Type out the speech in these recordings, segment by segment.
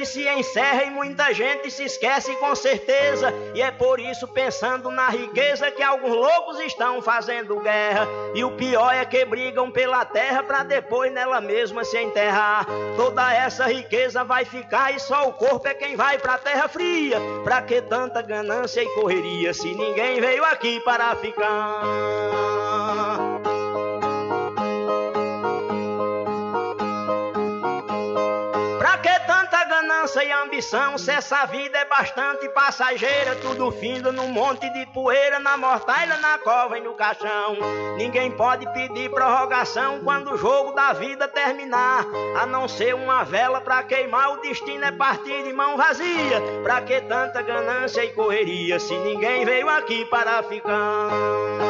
Gente se encerra e muita gente se esquece com certeza. E é por isso, pensando na riqueza, que alguns loucos estão fazendo guerra. E o pior é que brigam pela terra para depois nela mesma se enterrar. Toda essa riqueza vai ficar e só o corpo é quem vai pra terra fria. Pra que tanta ganância e correria se ninguém veio aqui para ficar? Ganância e ambição, se essa vida é bastante passageira, tudo findo num monte de poeira, na mortalha, na cova e no caixão. Ninguém pode pedir prorrogação quando o jogo da vida terminar, a não ser uma vela pra queimar, o destino é partir de mão vazia. Pra que tanta ganância e correria, se ninguém veio aqui para ficar?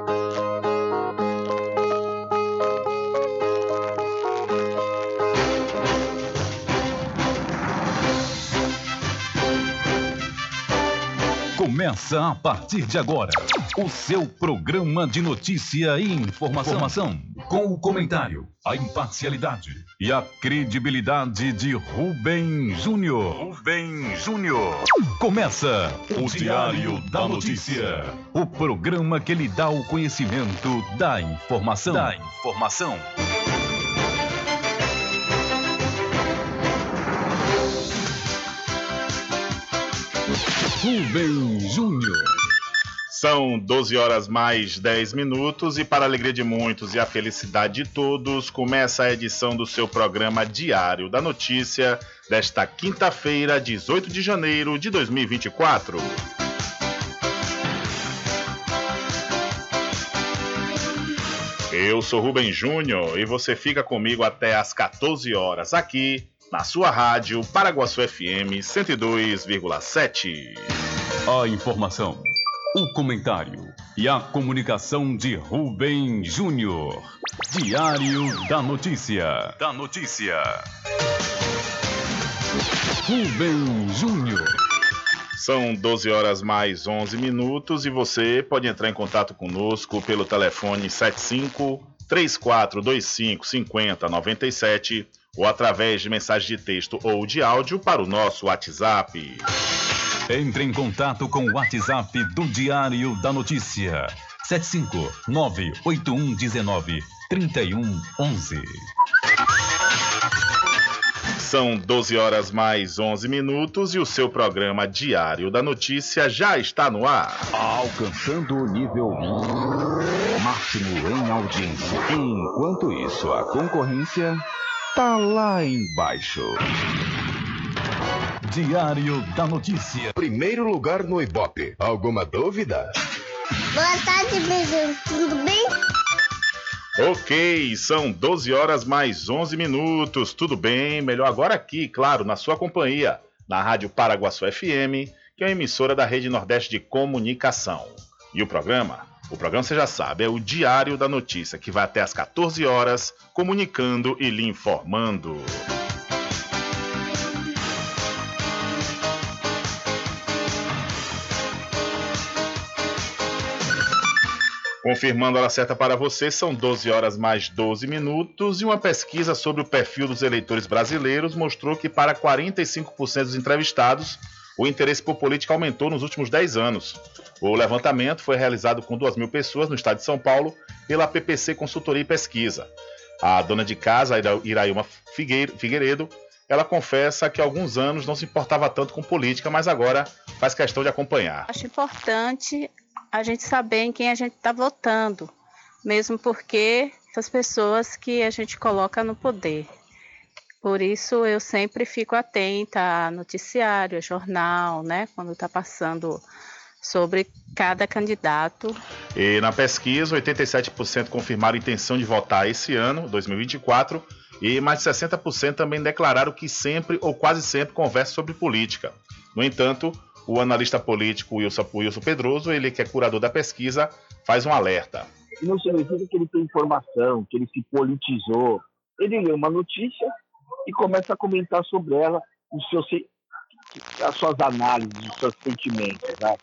Começa a partir de agora o seu programa de notícia e informação, informação, com o comentário, a imparcialidade e a credibilidade de Rubem Júnior. Rubem Júnior. Começa o Diário da Notícia, o programa que lhe dá o conhecimento da informação. Da informação. Rubem Júnior. São 12 horas mais 10 minutos e para a alegria de muitos e a felicidade de todos, começa a edição do seu programa Diário da Notícia desta quinta-feira, 18 de janeiro de 2024. Eu sou Rubem Júnior e você fica comigo até às 14 horas aqui na sua rádio Paraguaçu FM 102,7. A informação, o comentário e a comunicação de Rubem Júnior. Diário da Notícia. Da Notícia. Rubem Júnior. São 12 horas mais 11 minutos e você pode entrar em contato conosco pelo telefone 75 3425 5097 ou através de mensagem de texto ou de áudio para o nosso WhatsApp. Entre em contato com o WhatsApp do Diário da Notícia. 759-8119-3111. São 12 horas mais 11 minutos e o seu programa Diário da Notícia já está no ar. Alcançando o nível máximo em audiência. Enquanto isso, a concorrência tá lá embaixo. Diário da Notícia. Primeiro lugar no Ibope. Alguma dúvida? Boa tarde, beijão. Tudo bem? Ok, são 12 horas mais 11 minutos. Tudo bem? Melhor agora aqui, claro, na sua companhia, na Rádio Paraguaçu FM, que é uma emissora da Rede Nordeste de Comunicação. E o programa? O programa você já sabe, é o Diário da Notícia, que vai até às 14 horas, comunicando e lhe informando. Confirmando a hora certa para você, são 12 horas mais 12 minutos e uma pesquisa sobre o perfil dos eleitores brasileiros mostrou que para 45% dos entrevistados, o interesse por política aumentou nos últimos 10 anos. O levantamento foi realizado com 2 mil pessoas no estado de São Paulo pela PPC Consultoria e Pesquisa. A dona de casa, Iraíma Figueiredo, ela confessa que há alguns anos não se importava tanto com política, mas agora faz questão de acompanhar. Acho importante a gente saber em quem a gente está votando, mesmo porque as pessoas que a gente coloca no poder. Por isso eu sempre fico atenta a noticiário, a jornal, né, quando está passando sobre cada candidato. E na pesquisa, 87% confirmaram intenção de votar esse ano, 2024, e mais de 60% também declararam que sempre ou quase sempre conversam sobre política. No entanto, o analista político Wilson, Wilson Pedroso, ele que é curador da pesquisa, faz um alerta. Não significa que ele tem informação, que ele se politizou. Ele lê uma notícia e começa a comentar sobre ela os seus, as suas análises, os seus sentimentos. Né?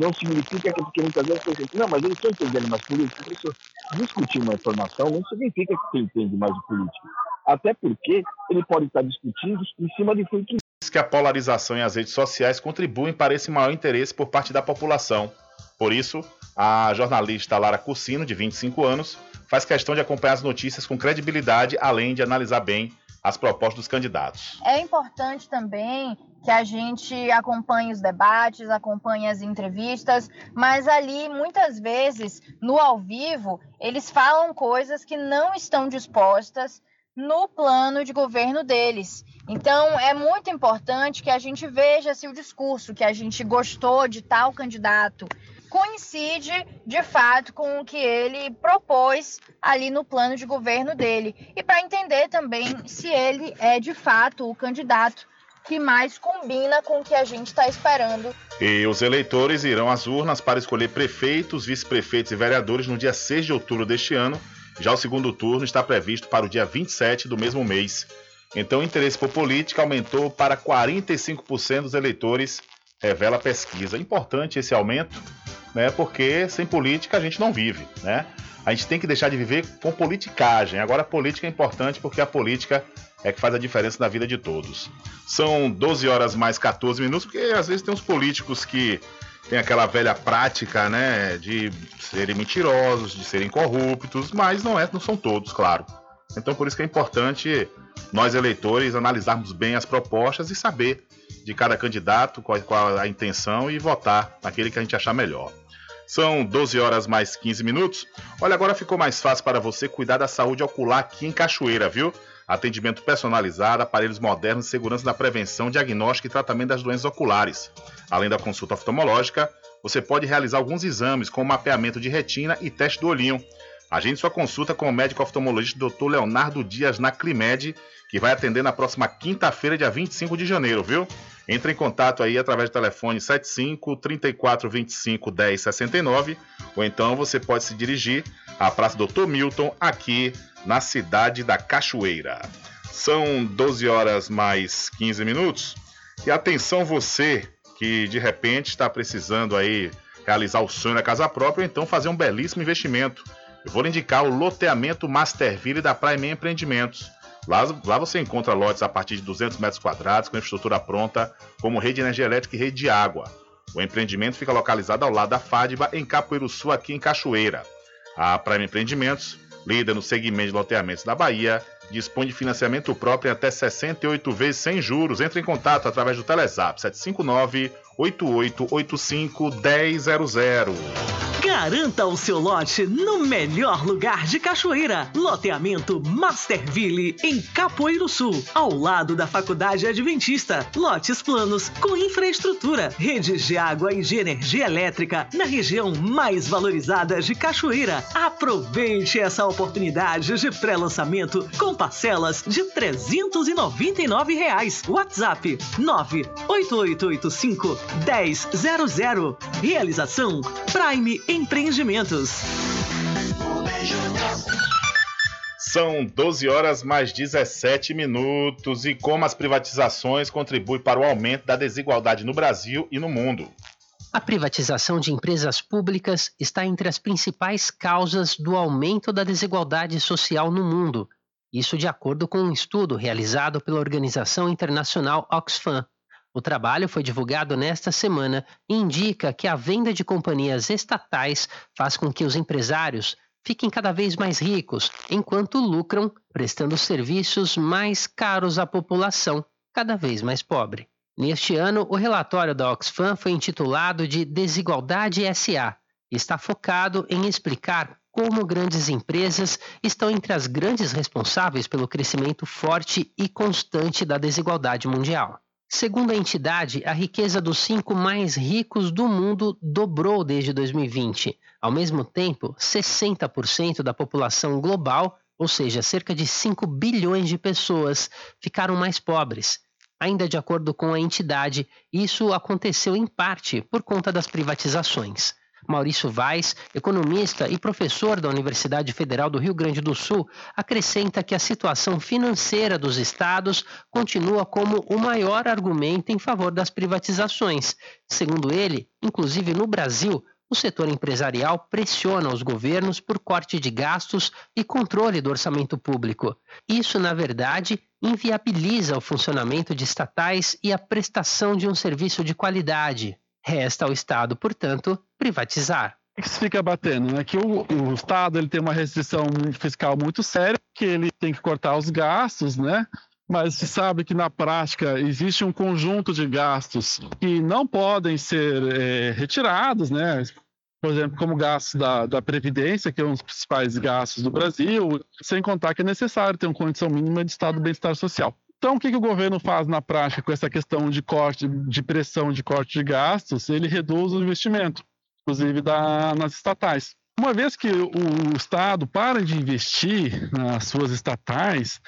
Não significa que, porque muitas vezes você não, mas eles estão entendendo mais política. Isso, discutir uma informação não significa que você entende mais de política. Até porque ele pode estar discutindo em cima de fake news que a polarização e as redes sociais contribuem para esse maior interesse por parte da população. Por isso, a jornalista Lara Cursino, de 25 anos, faz questão de acompanhar as notícias com credibilidade, além de analisar bem as propostas dos candidatos. É importante também que a gente acompanhe os debates, acompanhe as entrevistas, mas ali muitas vezes no ao vivo eles falam coisas que não estão dispostas no plano de governo deles. Então, é muito importante que a gente veja se o discurso que a gente gostou de tal candidato coincide de fato com o que ele propôs ali no plano de governo dele. E para entender também se ele é de fato o candidato que mais combina com o que a gente está esperando. E os eleitores irão às urnas para escolher prefeitos, vice-prefeitos e vereadores no dia 6 de outubro deste ano já o segundo turno está previsto para o dia 27 do mesmo mês. Então, o interesse por política aumentou para 45% dos eleitores, revela a pesquisa. Importante esse aumento, né? Porque sem política a gente não vive, né? A gente tem que deixar de viver com politicagem. Agora, a política é importante porque a política é que faz a diferença na vida de todos. São 12 horas mais 14 minutos, porque às vezes tem uns políticos que tem aquela velha prática, né, de serem mentirosos, de serem corruptos, mas não é, não são todos, claro. Então por isso que é importante nós eleitores analisarmos bem as propostas e saber de cada candidato qual, qual a intenção e votar naquele que a gente achar melhor. São 12 horas mais 15 minutos. Olha, agora ficou mais fácil para você cuidar da saúde ocular aqui em Cachoeira, viu? atendimento personalizado, aparelhos modernos, segurança na prevenção, diagnóstico e tratamento das doenças oculares. Além da consulta oftalmológica, você pode realizar alguns exames, como mapeamento de retina e teste do olhinho. Agende sua consulta com o médico oftalmologista Dr. Leonardo Dias na Climed, que vai atender na próxima quinta-feira, dia 25 de janeiro, viu? Entre em contato aí através do telefone 75 34 25 10 69 ou então você pode se dirigir à Praça Dr. Milton, aqui na cidade da Cachoeira. São 12 horas mais 15 minutos. E atenção você que de repente está precisando aí realizar o sonho da casa própria ou então fazer um belíssimo investimento. Eu vou lhe indicar o loteamento Masterville da Prime Empreendimentos. Lá, lá você encontra lotes a partir de 200 metros quadrados, com infraestrutura pronta, como rede de energia elétrica e rede de água. O empreendimento fica localizado ao lado da FADBA, em Capoeiro Sul, aqui em Cachoeira. A Prime Empreendimentos, líder no segmento de loteamentos da Bahia, dispõe de financiamento próprio em até 68 vezes sem juros. Entre em contato através do Telezap 759 8885 1000. Garanta o seu lote no melhor lugar de Cachoeira. Loteamento Masterville, em Capoeiro Sul, ao lado da Faculdade Adventista. Lotes planos com infraestrutura, redes de água e de energia elétrica na região mais valorizada de Cachoeira. Aproveite essa oportunidade de pré-lançamento com parcelas de 399 reais. WhatsApp 98885 1000. Realização Prime Empreendimentos. São 12 horas mais 17 minutos e como as privatizações contribuem para o aumento da desigualdade no Brasil e no mundo. A privatização de empresas públicas está entre as principais causas do aumento da desigualdade social no mundo. Isso de acordo com um estudo realizado pela organização internacional Oxfam. O trabalho foi divulgado nesta semana e indica que a venda de companhias estatais faz com que os empresários fiquem cada vez mais ricos, enquanto lucram prestando serviços mais caros à população, cada vez mais pobre. Neste ano, o relatório da Oxfam foi intitulado de Desigualdade SA e está focado em explicar como grandes empresas estão entre as grandes responsáveis pelo crescimento forte e constante da desigualdade mundial. Segundo a entidade, a riqueza dos cinco mais ricos do mundo dobrou desde 2020. Ao mesmo tempo, 60% da população global, ou seja, cerca de 5 bilhões de pessoas, ficaram mais pobres. Ainda de acordo com a entidade, isso aconteceu em parte por conta das privatizações. Maurício Vaz, economista e professor da Universidade Federal do Rio Grande do Sul, acrescenta que a situação financeira dos estados continua como o maior argumento em favor das privatizações. Segundo ele, inclusive no Brasil, o setor empresarial pressiona os governos por corte de gastos e controle do orçamento público. Isso, na verdade, inviabiliza o funcionamento de estatais e a prestação de um serviço de qualidade. Resta ao Estado, portanto, privatizar. O que se fica batendo? Né? Que o, o, Estado ele tem uma restrição fiscal muito séria, que ele tem que cortar os gastos, né? mas se sabe que na prática existe um conjunto de gastos que não podem ser é, retirados, né? Por exemplo, como gastos da, da Previdência, que é um dos principais gastos do Brasil, sem contar que é necessário ter uma condição mínima de estado de bem-estar social. Então, o que, que o governo faz na prática com essa questão de corte, de pressão de corte de gastos? Ele reduz o investimento, inclusive da, nas estatais. Uma vez que o Estado para de investir nas suas estatais,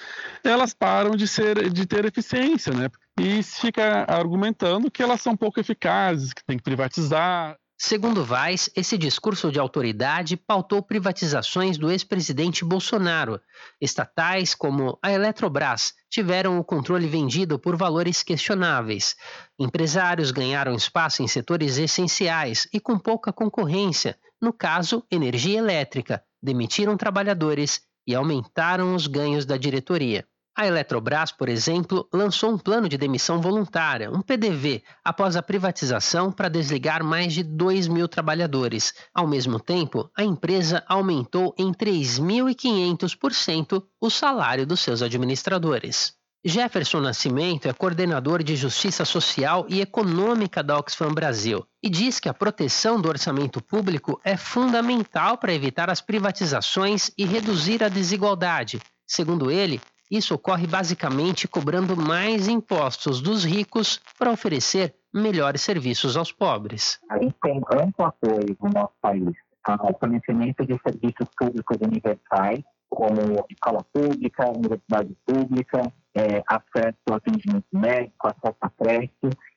elas param de, ser, de ter eficiência, né? E fica argumentando que elas são pouco eficazes, que tem que privatizar. Segundo Vaz, esse discurso de autoridade pautou privatizações do ex-presidente Bolsonaro. Estatais como a Eletrobras tiveram o controle vendido por valores questionáveis. Empresários ganharam espaço em setores essenciais e com pouca concorrência, no caso, energia elétrica, demitiram trabalhadores e aumentaram os ganhos da diretoria. A Eletrobras, por exemplo, lançou um plano de demissão voluntária, um PDV, após a privatização para desligar mais de 2 mil trabalhadores. Ao mesmo tempo, a empresa aumentou em 3.500% o salário dos seus administradores. Jefferson Nascimento é coordenador de Justiça Social e Econômica da Oxfam Brasil e diz que a proteção do orçamento público é fundamental para evitar as privatizações e reduzir a desigualdade. Segundo ele, isso ocorre basicamente cobrando mais impostos dos ricos para oferecer melhores serviços aos pobres. A gente tem amplo apoio no nosso país ao fornecimento de serviços públicos universais, como escola pública, universidade pública, é, acesso ao atendimento médico, acesso à creche,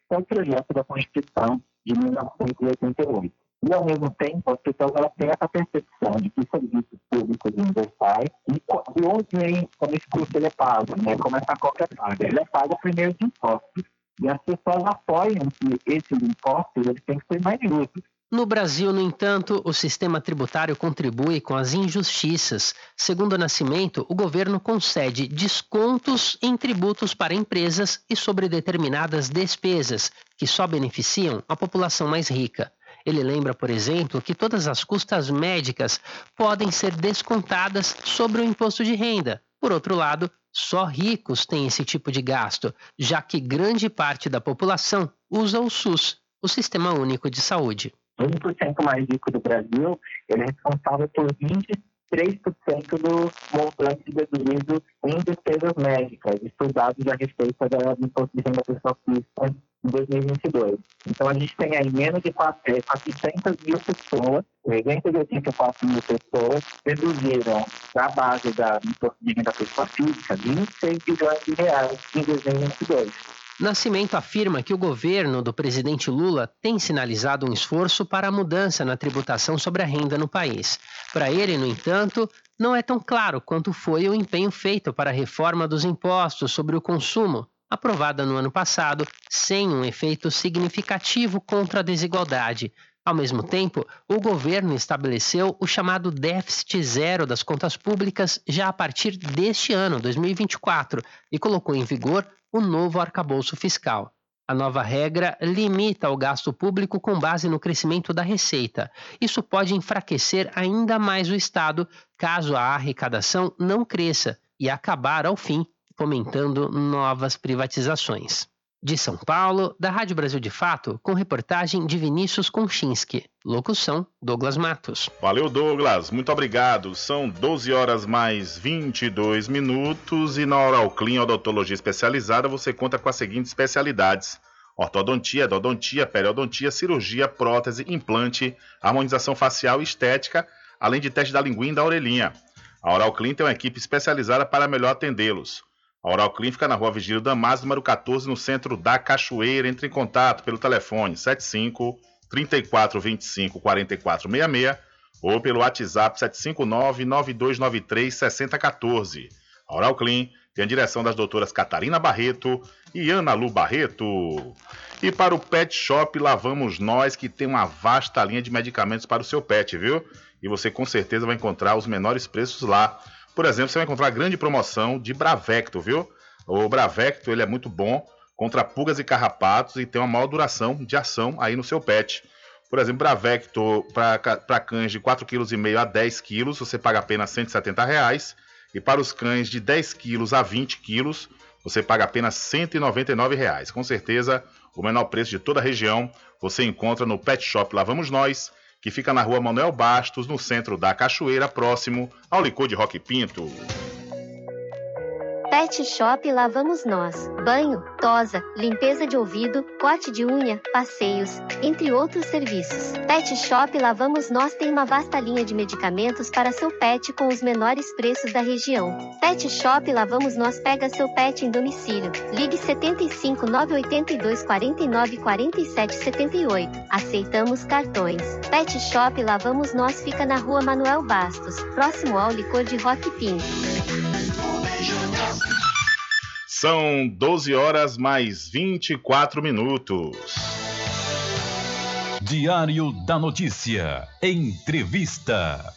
é o projeto da Constituição de 1988. E, ao mesmo tempo, as pessoas elas têm essa percepção de que serviços públicos universais, e de onde vem, como esse custo ele é pago, né? como essa qualquer paga, ele é pago primeiro de impostos. E as pessoas apoiam que esses impostos eles têm que ser mais justos. No Brasil, no entanto, o sistema tributário contribui com as injustiças. Segundo o Nascimento, o governo concede descontos em tributos para empresas e sobre determinadas despesas, que só beneficiam a população mais rica. Ele lembra, por exemplo, que todas as custas médicas podem ser descontadas sobre o imposto de renda. Por outro lado, só ricos têm esse tipo de gasto, já que grande parte da população usa o SUS, o Sistema Único de Saúde. 1% mais rico do Brasil, ele é responsável por 23% do montante deduzido em despesas médicas, estudados a respeito da imposto de renda pessoal física em 2022. Então, a gente tem aí menos de 400 é, mil pessoas, 384 mil pessoas reduziram da base da imposto de renda pessoal física 26 bilhões de reais em 2022. Nascimento afirma que o governo do presidente Lula tem sinalizado um esforço para a mudança na tributação sobre a renda no país. Para ele, no entanto, não é tão claro quanto foi o empenho feito para a reforma dos impostos sobre o consumo, aprovada no ano passado, sem um efeito significativo contra a desigualdade. Ao mesmo tempo, o governo estabeleceu o chamado déficit zero das contas públicas já a partir deste ano, 2024, e colocou em vigor o novo arcabouço fiscal. A nova regra limita o gasto público com base no crescimento da receita. Isso pode enfraquecer ainda mais o Estado caso a arrecadação não cresça e acabar, ao fim, fomentando novas privatizações. De São Paulo, da Rádio Brasil de Fato, com reportagem de Vinícius Konchinski. Locução: Douglas Matos. Valeu, Douglas. Muito obrigado. São 12 horas mais 22 minutos e na Oral Clean Odontologia Especializada você conta com as seguintes especialidades: ortodontia, endodontia, periodontia, cirurgia, prótese, implante, harmonização facial e estética, além de teste da linguinha e da orelhinha. A Oral Clean tem uma equipe especializada para melhor atendê-los. A Oral Clean fica na rua Vigílio Damasio, número 14, no centro da Cachoeira. Entre em contato pelo telefone 75 34 25 44 66 ou pelo WhatsApp 759 9293 6014. A Oral Clean tem a direção das doutoras Catarina Barreto e Ana Lu Barreto. E para o Pet Shop, lá vamos nós, que tem uma vasta linha de medicamentos para o seu pet, viu? E você com certeza vai encontrar os menores preços lá. Por exemplo, você vai encontrar grande promoção de Bravecto, viu? O Bravecto ele é muito bom contra pulgas e carrapatos e tem uma maior duração de ação aí no seu pet. Por exemplo, Bravecto para cães de 4,5 kg a 10 kg, você paga apenas 170 reais, e para os cães de 10 kg a 20 kg, você paga apenas 199 reais. Com certeza, o menor preço de toda a região você encontra no Pet Shop Lá Vamos Nós, que fica na rua Manuel Bastos, no centro da Cachoeira, próximo ao licor de Roque Pinto. Pet Shop lá vamos nós. Banho, tosa, limpeza de ouvido, corte de unha, passeios, entre outros serviços. Pet Shop lá vamos nós tem uma vasta linha de medicamentos para seu pet com os menores preços da região. Pet Shop lá vamos nós pega seu pet em domicílio. Ligue 75 982 49 47 78. Aceitamos cartões. Pet Shop lá vamos nós fica na rua Manuel Bastos, próximo ao licor de Rock Pinto. São 12 horas mais 24 minutos. Diário da Notícia. Entrevista.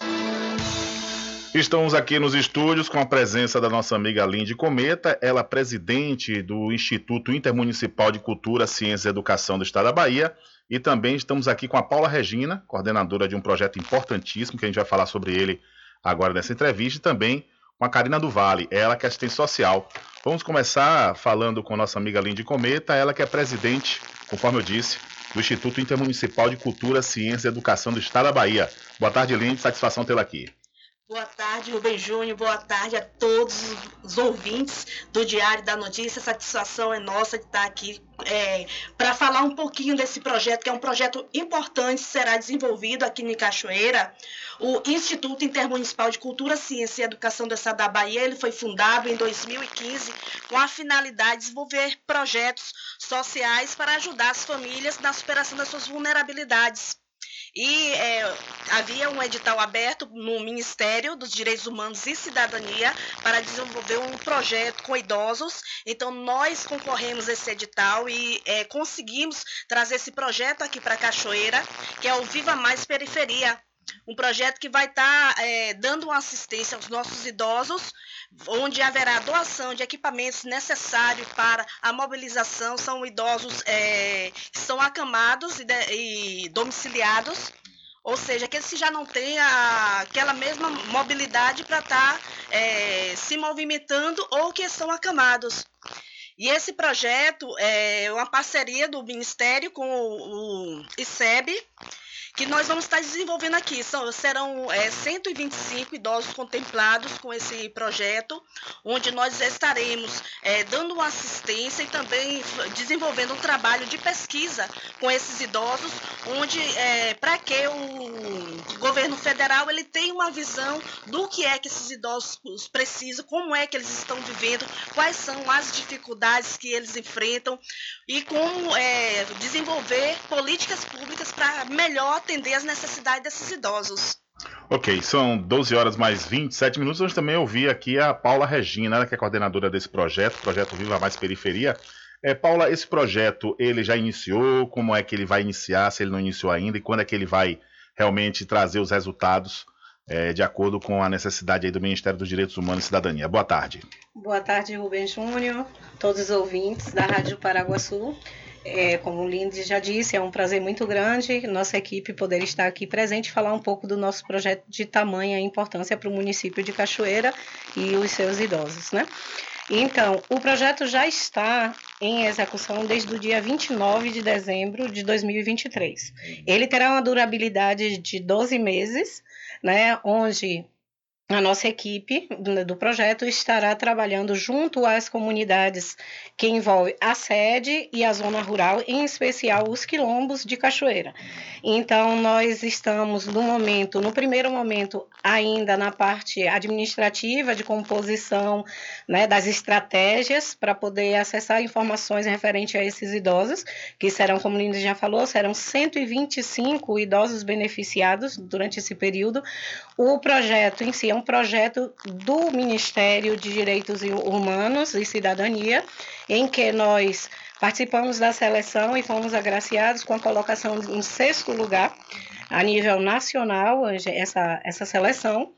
Estamos aqui nos estúdios com a presença da nossa amiga Lindy Cometa, ela é presidente do Instituto Intermunicipal de Cultura, Ciência e Educação do Estado da Bahia. E também estamos aqui com a Paula Regina, coordenadora de um projeto importantíssimo, que a gente vai falar sobre ele agora nessa entrevista, e também com a Karina do Vale, ela que é assistente social. Vamos começar falando com nossa amiga Lindy Cometa, ela que é presidente, conforme eu disse, do Instituto Intermunicipal de Cultura, Ciência e Educação do Estado da Bahia. Boa tarde, Lindy, satisfação tê-la aqui. Boa tarde, Rubem Júnior. Boa tarde a todos os ouvintes do Diário da Notícia. Satisfação é nossa de estar aqui é, para falar um pouquinho desse projeto, que é um projeto importante, será desenvolvido aqui em Cachoeira. O Instituto Intermunicipal de Cultura, Ciência e Educação do Estado da Bahia ele foi fundado em 2015 com a finalidade de desenvolver projetos sociais para ajudar as famílias na superação das suas vulnerabilidades E é, havia um edital aberto no Ministério dos Direitos Humanos e Cidadania para desenvolver um projeto com idosos. Então, nós concorremos a esse edital e é, conseguimos trazer esse projeto aqui para Cachoeira, que é o Viva Mais Periferia, um projeto que vai estar tá, é, dando uma assistência aos nossos idosos, onde haverá doação de equipamentos necessários para a mobilização. São idosos é, que são acamados e, de, e domiciliados, ou seja, aqueles que já não têm a, aquela mesma mobilidade para estar tá, é, se movimentando ou que são acamados. E esse projeto é uma parceria do Ministério com o, o ICEB, que nós vamos estar desenvolvendo aqui. São, serão é, 125 idosos contemplados com esse projeto, onde nós estaremos é, dando uma assistência e também desenvolvendo um trabalho de pesquisa com esses idosos, onde é, para que o governo federal ele tenha uma visão do que é que esses idosos precisam, como é que eles estão vivendo, quais são as dificuldades que eles enfrentam e como é, desenvolver políticas públicas para melhor atender as necessidades desses idosos. Ok, são 12 horas mais 27 minutos. Hoje também ouvi aqui a Paula Regina, que é coordenadora desse projeto, projeto Viva Mais Periferia. É, Paula, esse projeto ele já iniciou? Como é que ele vai iniciar? Se ele não iniciou ainda? E quando é que ele vai realmente trazer os resultados é, de acordo com a necessidade do Ministério dos Direitos Humanos e Cidadania? Boa tarde. Boa tarde, Rubem Júnior, todos os ouvintes da Rádio Paraguaçu. É, como o Lindy já disse, é um prazer muito grande nossa equipe poder estar aqui presente e falar um pouco do nosso projeto de tamanha importância para o município de Cachoeira e os seus idosos, né? Então, o projeto já está em execução desde o dia 29 de dezembro de 2023. Ele terá uma durabilidade de 12 meses, né, onde a nossa equipe do projeto estará trabalhando junto às comunidades que envolve a sede e a zona rural, em especial os quilombos de Cachoeira. Então, nós estamos no momento, no primeiro momento, ainda na parte administrativa de composição né, das estratégias para poder acessar informações referentes a esses idosos, que serão, como Linda já falou, serão 125 idosos beneficiados durante esse período. O projeto em si é um projeto do Ministério de Direitos Humanos e Cidadania, em que nós participamos da seleção e fomos agraciados com a colocação em sexto lugar a nível nacional, essa, essa seleção,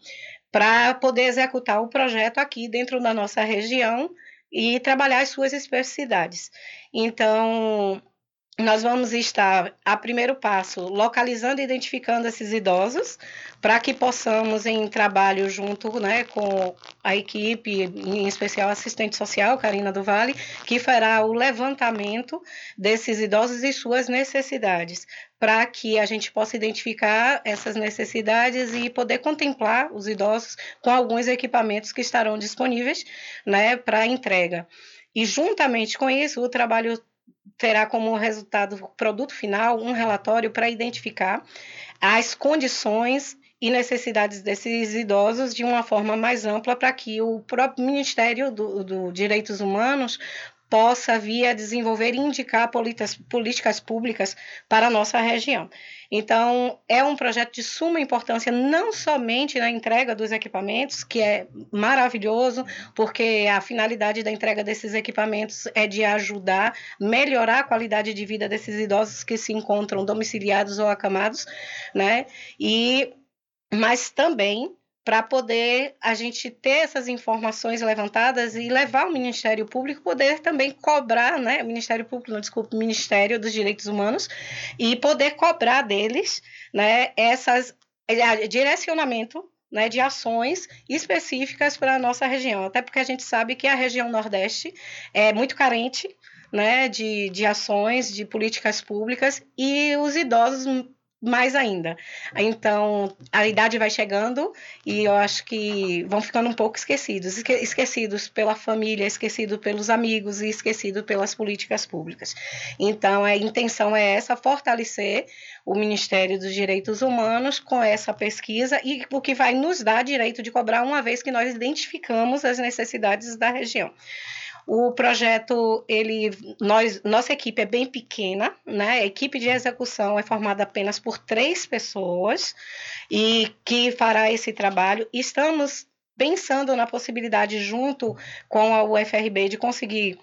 para poder executar o projeto aqui dentro da nossa região e trabalhar as suas especificidades. Então, nós vamos estar, a primeiro passo, localizando e identificando esses idosos, para que possamos, em trabalho junto né, com a equipe, em especial a assistente social, Karina do Vale, que fará o levantamento desses idosos e suas necessidades, para que a gente possa identificar essas necessidades e poder contemplar os idosos com alguns equipamentos que estarão disponíveis né, para entrega. E juntamente com isso, o trabalho terá como resultado, produto final, um relatório para identificar as condições e necessidades desses idosos de uma forma mais ampla para que o próprio Ministério do, do Direitos Humanos possa vir a desenvolver e indicar políticas, políticas públicas para a nossa região. Então, é um projeto de suma importância, não somente na entrega dos equipamentos, que é maravilhoso, porque a finalidade da entrega desses equipamentos é de ajudar, melhorar a qualidade de vida desses idosos que se encontram domiciliados ou acamados, né? E, mas também para poder a gente ter essas informações levantadas e levar o Ministério Público poder também cobrar, né, o Ministério Público, não desculpe, o Ministério dos Direitos Humanos e poder cobrar deles, né, essas direcionamento né, de ações específicas para a nossa região, até porque a gente sabe que a região Nordeste é muito carente né, de, de ações, de políticas públicas, e os idosos mais ainda. Então, a idade vai chegando e eu acho que vão ficando um pouco esquecidos esquecidos pela família, esquecidos pelos amigos e esquecidos pelas políticas públicas. Então, a intenção é essa, fortalecer o Ministério dos Direitos Humanos com essa pesquisa e o que vai nos dar direito de cobrar uma vez que nós identificamos as necessidades da região. O projeto, ele, nós, nossa equipe é bem pequena, né? A equipe de execução é formada apenas por três pessoas e que fará esse trabalho. Estamos pensando na possibilidade, junto com a UFRB, de conseguir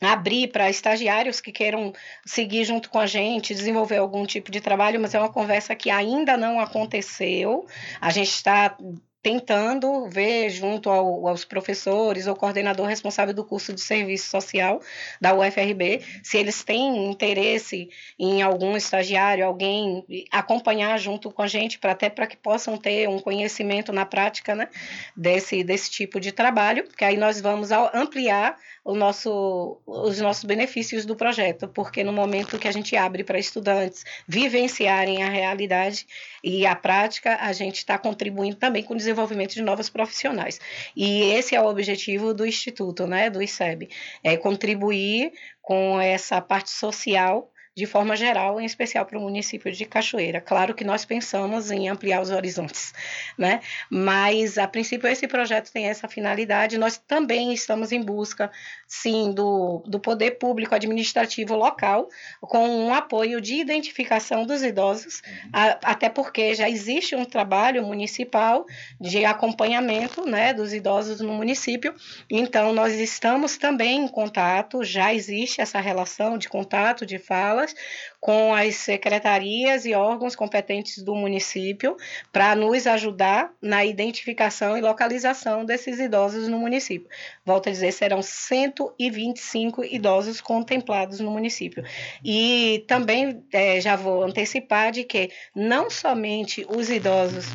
abrir para estagiários que queiram seguir junto com a gente, desenvolver algum tipo de trabalho, mas é uma conversa que ainda não aconteceu. A gente está tentando ver junto ao, aos professores ou coordenador responsável do curso de serviço social da UFRB, se eles têm interesse em algum estagiário, alguém acompanhar junto com a gente, para até para que possam ter um conhecimento na prática né, desse, desse tipo de trabalho, que aí nós vamos ampliar o nosso, os nossos benefícios do projeto, porque no momento que a gente abre para estudantes vivenciarem a realidade e a prática, a gente está contribuindo também com o desenvolvimento de novos profissionais. E esse é o objetivo do Instituto, né, do ICEB, é contribuir com essa parte social de forma geral, em especial para o município de Cachoeira. Claro que nós pensamos em ampliar os horizontes, né? Mas, a princípio, esse projeto tem essa finalidade. Nós também estamos em busca, sim, do, do poder público administrativo local, com um apoio de identificação dos idosos, a, até porque já existe um trabalho municipal de acompanhamento né, dos idosos no município. Então, nós estamos também em contato, já existe essa relação de contato, de fala videojuegos, com as secretarias e órgãos competentes do município para nos ajudar na identificação e localização desses idosos no município. Volto a dizer, serão 125 idosos contemplados no município. E também é, já vou antecipar de que não somente os idosos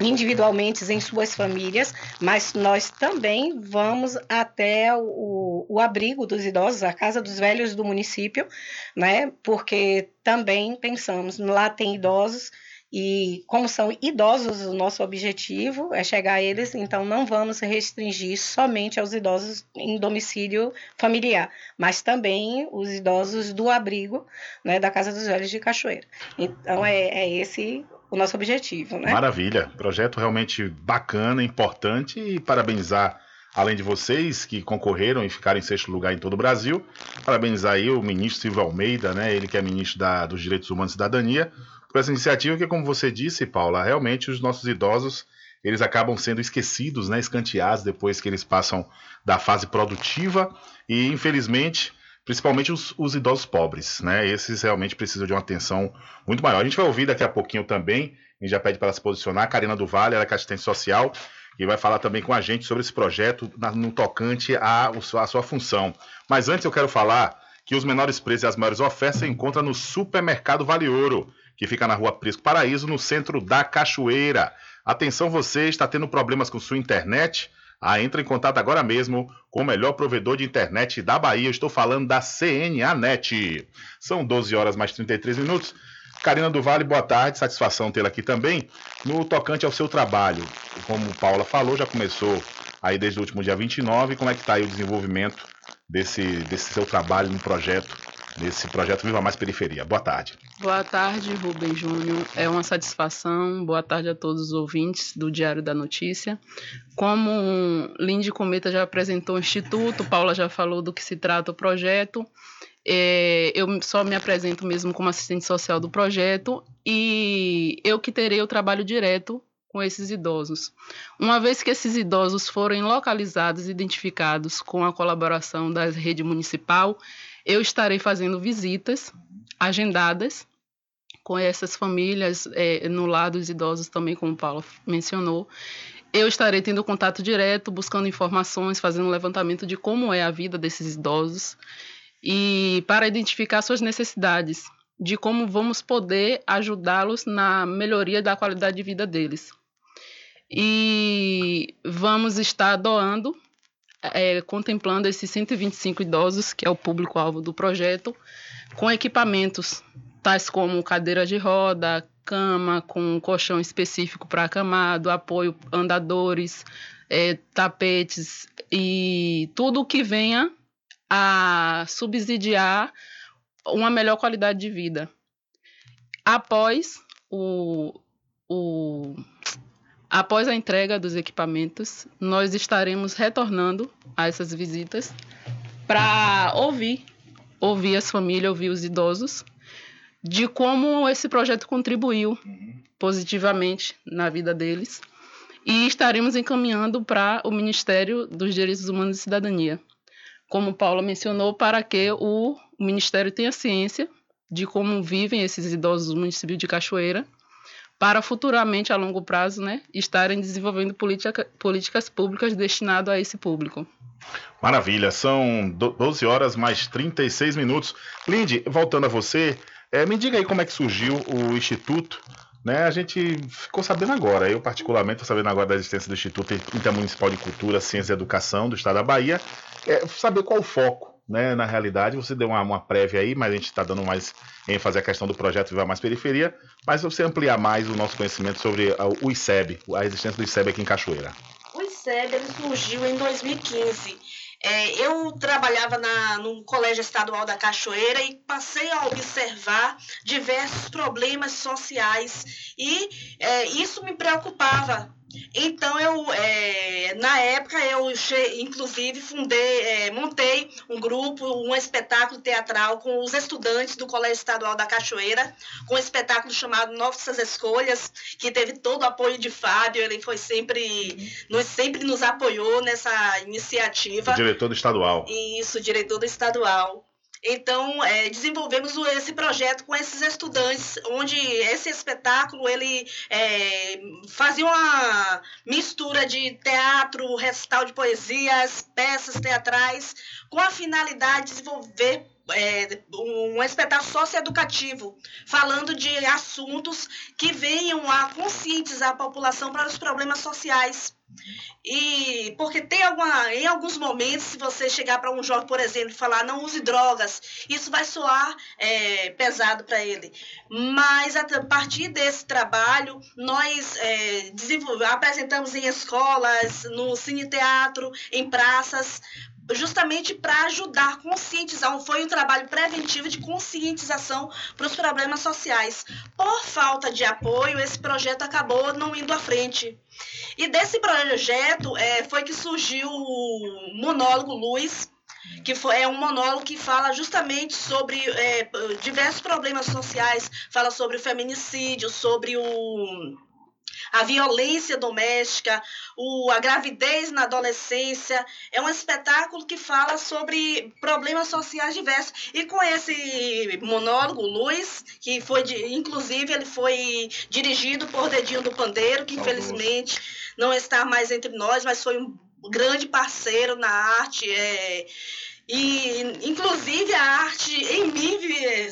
individualmente em suas famílias, mas nós também vamos até o, o abrigo dos idosos, a Casa dos Velhos do município, né? Porque também pensamos, lá tem idosos e como são idosos, o nosso objetivo é chegar a eles, então não vamos restringir somente aos idosos em domicílio familiar, mas também os idosos do abrigo, né, da Casa dos Velhos de Cachoeira. Então é, é esse o nosso objetivo, né? Maravilha, projeto realmente bacana, importante e parabenizar além de vocês que concorreram e ficaram em sexto lugar em todo o Brasil, parabenizar aí o ministro Silvio Almeida, né, ele que é ministro da, dos Direitos Humanos e Cidadania, por essa iniciativa que, como você disse, Paula, realmente os nossos idosos eles acabam sendo esquecidos, né, escanteados depois que eles passam da fase produtiva e, infelizmente, principalmente os, os, idosos pobres, né? Esses realmente precisam de uma atenção muito maior. A gente vai ouvir daqui a pouquinho também, gente já pede para se posicionar, a Karina do Vale, ela é assistente social, e vai falar também com a gente sobre esse projeto no tocante à, sua função. Mas antes eu quero falar que os menores preços e as maiores ofertas se encontram no Supermercado Vale Ouro, que fica na rua Prisco Paraíso, no centro da Cachoeira. Atenção você, está tendo problemas com sua internet? Ah, entre em contato agora mesmo com o melhor provedor de internet da Bahia. estou falando da CNA Net. São 12 horas mais 33 minutos. Karina do Vale, boa tarde. Satisfação tê-la aqui também. No tocante ao seu trabalho, como Paula falou, já começou aí desde o último dia 29. Como é que está aí o desenvolvimento desse, desse seu trabalho no projeto nesse projeto Viva Mais Periferia. Boa tarde. Boa tarde, Rubem Júnior. É uma satisfação. Boa tarde a todos os ouvintes do Diário da Notícia. Como Lindy Cometa já apresentou o Instituto, Paula já falou do que se trata o projeto. É, eu só me apresento mesmo como assistente social do projeto e eu que terei o trabalho direto com esses idosos. Uma vez que esses idosos forem localizados e identificados com a colaboração da rede municipal, eu estarei fazendo visitas agendadas com essas famílias é, no lado dos idosos também, como o Paulo mencionou. Eu estarei tendo contato direto, buscando informações, fazendo um levantamento de como é a vida desses idosos e para identificar suas necessidades, de como vamos poder ajudá-los na melhoria da qualidade de vida deles. E vamos estar doando é, contemplando esses 125 idosos, que é o público-alvo do projeto, com equipamentos tais como cadeira de roda, cama com colchão específico para acamado, apoio andadores, é, tapetes e tudo que venha a subsidiar uma melhor qualidade de vida. Após o, o Após a entrega dos equipamentos, nós estaremos retornando a essas visitas para ouvir, ouvir as famílias, ouvir os idosos, de como esse projeto contribuiu positivamente na vida deles. E estaremos encaminhando para o Ministério dos Direitos Humanos e Cidadania, como Paula mencionou, para que o Ministério tenha ciência de como vivem esses idosos do município de Cachoeira, para futuramente, a longo prazo, né, estarem desenvolvendo politica, políticas públicas destinadas a esse público. Maravilha, são 12 horas mais 36 minutos. Lindy, voltando a você, é, me diga aí como é que surgiu o Instituto. Né, a gente ficou sabendo agora, eu particularmente estou sabendo agora da existência do Instituto Intermunicipal de Cultura, Ciência e Educação do Estado da Bahia. É, saber qual o foco, né, na realidade. Você deu uma, uma prévia aí, mas a gente está dando mais ênfase à questão do projeto Viva Mais Periferia. Mas você ampliar mais o nosso conhecimento sobre o ICEB, a existência do ICEB aqui em Cachoeira. O ICEB surgiu em 2015 é, eu trabalhava na, no Colégio Estadual da Cachoeira e passei a observar diversos problemas sociais. E é, isso me preocupava então eu, é, na época eu inclusive fundei, é, montei um grupo, um espetáculo teatral com os estudantes do Colégio Estadual da Cachoeira, com um espetáculo chamado Nossas Escolhas, que teve todo o apoio de Fábio, ele foi sempre, nos, sempre nos apoiou nessa iniciativa. O diretor do estadual. Isso, diretor do estadual. Então, é, desenvolvemos esse projeto com esses estudantes, onde esse espetáculo ele é, fazia uma mistura de teatro, recital de poesias, peças teatrais, com a finalidade de desenvolver é, um espetáculo socioeducativo, falando de assuntos que venham a conscientizar a população para os problemas sociais. E porque tem alguma, em alguns momentos, se você chegar para um jovem, por exemplo, e falar não use drogas, isso vai soar é, pesado para ele. Mas a partir desse trabalho, nós é, apresentamos em escolas, no cine teatro, em praças, justamente para ajudar conscientizar. Foi um trabalho preventivo de conscientização para os problemas sociais. Por falta de apoio, esse projeto acabou não indo à frente. E desse projeto é, foi que surgiu o monólogo Luz, que foi, é um monólogo que fala justamente sobre é, diversos problemas sociais, fala sobre o feminicídio, sobre o a violência doméstica, o, a gravidez na adolescência. É um espetáculo que fala sobre problemas sociais diversos. E com esse monólogo, Luiz, que foi, de, inclusive, ele foi dirigido por Dedinho do Pandeiro, que infelizmente não está mais entre nós, mas foi um grande parceiro na arte. É, e, inclusive, a arte em mim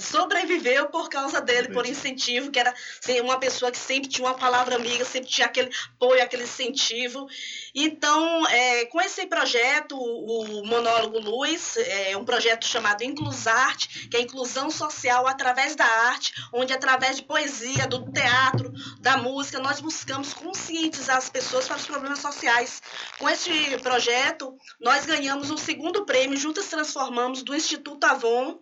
sobreviveu por causa dele, por incentivo, que era assim, uma pessoa que sempre tinha uma palavra amiga, sempre tinha aquele apoio, aquele incentivo. Então, é, com esse projeto, o Monólogo Luz, é um projeto chamado Inclusarte, que é inclusão social através da arte, onde através de poesia, do teatro, da música, nós buscamos conscientizar as pessoas para os problemas sociais. Com esse projeto, nós ganhamos um segundo prêmio, juntas transformamos, do Instituto Avon,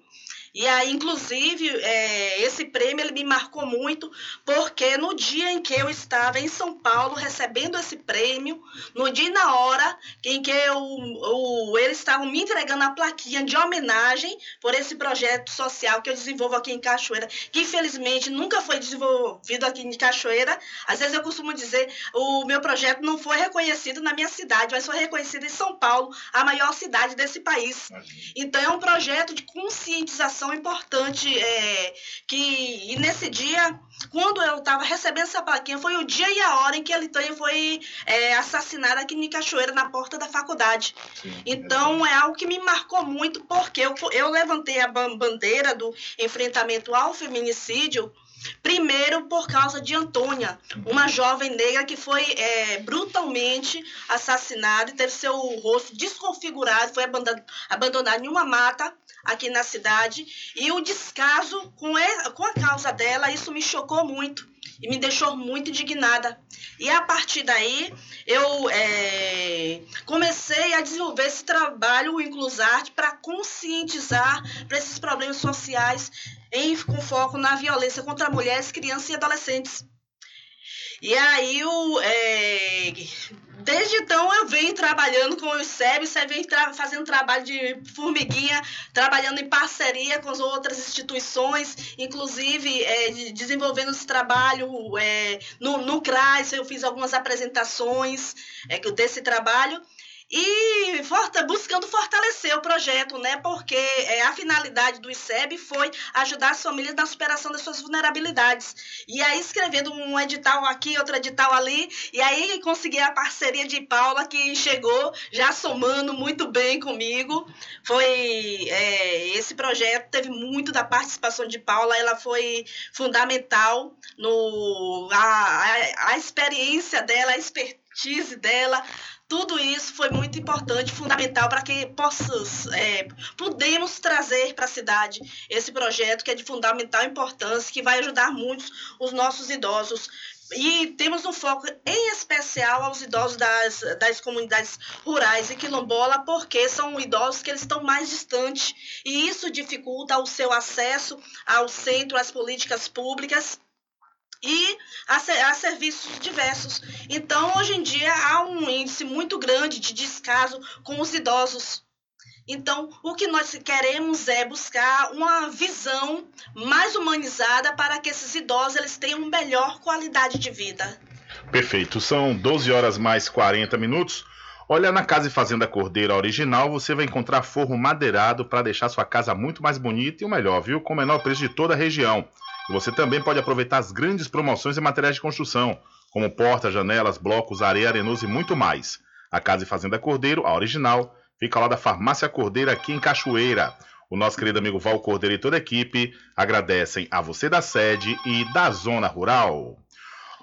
e aí, inclusive, é, esse prêmio ele me marcou muito, porque no dia em que eu estava em São Paulo recebendo esse prêmio, no dia e na hora em que eu, eles estavam me entregando a plaquinha de homenagem por esse projeto social que eu desenvolvo aqui em Cachoeira, que infelizmente nunca foi desenvolvido aqui em Cachoeira. Às vezes eu costumo dizer, o meu projeto não foi reconhecido na minha cidade, mas foi reconhecido em São Paulo, a maior cidade desse país. Então é um projeto de conscientização informação importante é, que nesse dia, quando eu estava recebendo essa plaquinha, foi o dia e a hora em que a Litânia foi é, assassinada aqui em Cachoeira, na porta da faculdade. Sim, então, é. é algo que me marcou muito, porque eu, eu levantei a bandeira do enfrentamento ao feminicídio Primeiro, por causa de Antônia, uma jovem negra que foi é, brutalmente assassinada e teve seu rosto desconfigurado, foi abandonada em uma mata aqui na cidade. E o descaso com, com a causa dela, isso me chocou muito e me deixou muito indignada. E a partir daí, eu é, comecei a desenvolver esse trabalho, o Inclusarte, para conscientizar para esses problemas sociais em, com foco na violência contra mulheres, crianças e adolescentes. E aí, o, é, desde então, eu venho trabalhando com o SEB, SEB vem tra fazendo trabalho de formiguinha, trabalhando em parceria com as outras instituições, inclusive é, de, desenvolvendo esse trabalho é, no, no CRAS, eu fiz algumas apresentações é, desse trabalho e buscando fortalecer o projeto, né? Porque é, a finalidade do ICEB foi ajudar as famílias na superação das suas vulnerabilidades. E aí, escrevendo um edital aqui, outro edital ali, e aí consegui a parceria de Paula, que chegou já somando muito bem comigo. Foi é, esse projeto teve muito da participação de Paula, ela foi fundamental no a, a, a experiência dela, a expertise dela tudo isso foi muito importante, fundamental para que possamos, é, podemos trazer para a cidade esse projeto que é de fundamental importância, que vai ajudar muito os nossos idosos. E temos um foco em especial aos idosos das, das comunidades rurais e quilombola, porque são idosos que eles estão mais distantes e isso dificulta o seu acesso ao centro, às políticas públicas e a, a, serviços diversos. Então, hoje em dia, há um índice muito grande de descaso com os idosos. Então, o que nós queremos é buscar uma visão mais humanizada para que esses idosos eles tenham melhor qualidade de vida. Perfeito. São 12 horas mais 40 minutos. Olha, na Casa e Fazenda Cordeira original, você vai encontrar forro madeirado para deixar sua casa muito mais bonita e o melhor, viu? Com o menor preço de toda a região. Você também pode aproveitar as grandes promoções em materiais de construção, como portas, janelas, blocos, areia, arenoso e muito mais. A Casa e Fazenda Cordeiro, a original, fica lá da Farmácia Cordeiro aqui em Cachoeira. O nosso querido amigo Val Cordeiro e toda a equipe agradecem a você da sede e da zona rural.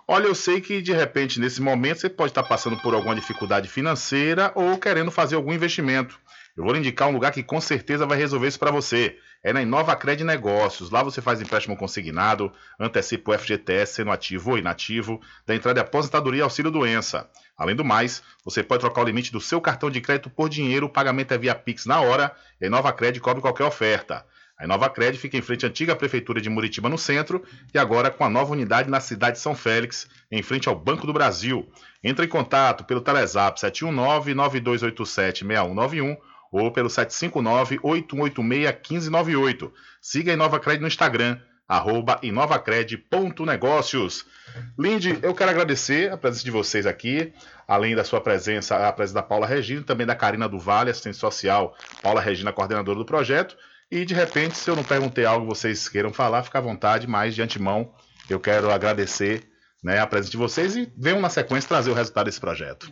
Olha, eu sei que de repente nesse momento você pode estar passando por alguma dificuldade financeira ou querendo fazer algum investimento. Eu vou indicar um lugar que com certeza vai resolver isso para você. É na Inova Cred Negócios. Lá você faz empréstimo consignado, antecipa o FGTS sendo ativo ou inativo, da entrada de aposentadoria e auxílio doença. Além do mais, você pode trocar o limite do seu cartão de crédito por dinheiro, o pagamento é via Pix na hora e a Inova Cred cobre qualquer oferta. A Inova Cred fica em frente à antiga prefeitura de Muritiba, no centro, e agora com a nova unidade na cidade de São Félix, em frente ao Banco do Brasil. Entre em contato pelo Telezap 719-9287-6191 ou pelo 759-8186-1598. Siga a InovaCred no Instagram, arroba inovacred.negócios. Lindy, eu quero agradecer a presença de vocês aqui, além da sua presença, a presença da Paula Regina, também da Karina do Vale, assistente social, Paula Regina, coordenadora do projeto. E de repente, se eu não perguntei algo vocês queiram falar, fica à vontade, mas de antemão eu quero agradecer né, a presença de vocês e venham na sequência trazer o resultado desse projeto.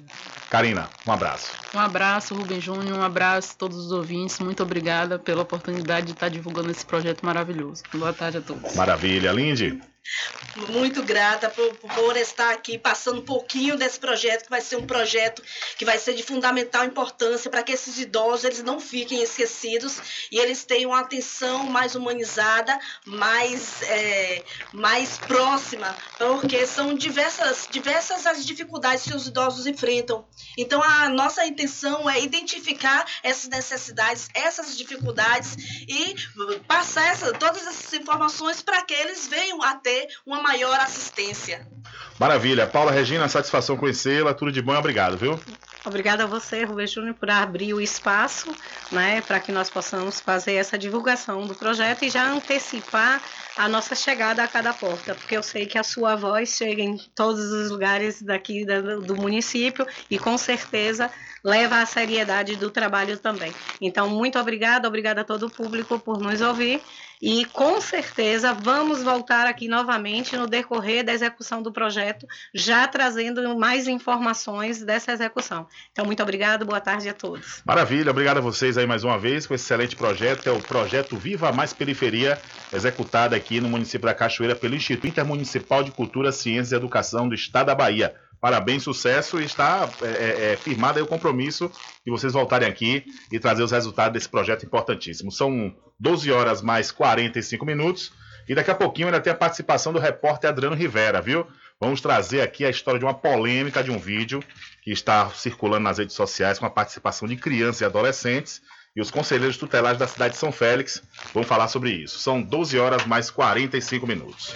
Karina, um abraço. Um abraço, Rubem Júnior, um abraço a todos os ouvintes. Muito obrigada pela oportunidade de estar divulgando esse projeto maravilhoso. Boa tarde a todos. Maravilha, Lindy. Muito grata por, por estar aqui passando um pouquinho desse projeto, que vai ser um projeto que vai ser de fundamental importância para que esses idosos eles não fiquem esquecidos e eles tenham uma atenção mais humanizada, mais, é, mais próxima, porque são diversas, diversas as dificuldades que os idosos enfrentam. Então, a nossa intenção é identificar essas necessidades, essas dificuldades e passar essa, todas essas informações para que eles venham a ter uma maior assistência. Maravilha. Paula Regina, satisfação conhecê-la. Tudo de bom e obrigado, viu? Obrigada a você, Rubem Júnior, por abrir o espaço né, para que nós possamos fazer essa divulgação do projeto e já antecipar a nossa chegada a cada porta, porque eu sei que a sua voz chega em todos os lugares daqui do município e com certeza leva a seriedade do trabalho também. Então, muito obrigada, obrigada a todo o público por nos ouvir e com certeza vamos voltar aqui novamente no decorrer da execução do projeto, já trazendo mais informações dessa execução. Então, muito obrigado, boa tarde a todos. Maravilha, obrigado a vocês aí mais uma vez com esse excelente projeto, é o projeto Viva Mais Periferia, executado aqui no município da Cachoeira pelo Instituto Intermunicipal de Cultura, Ciência e Educação do Estado da Bahia. Parabéns, sucesso e está é, é, é, firmado o compromisso de vocês voltarem aqui e trazer os resultados desse projeto importantíssimo. São 12 horas mais 45 minutos e daqui a pouquinho ainda tem a participação do repórter Adriano Rivera, viu? Vamos trazer aqui a história de uma polêmica de um vídeo que está circulando nas redes sociais com a participação de crianças e adolescentes e os conselheiros tutelares da cidade de São Félix vão falar sobre isso. São 12 horas mais 45 minutos.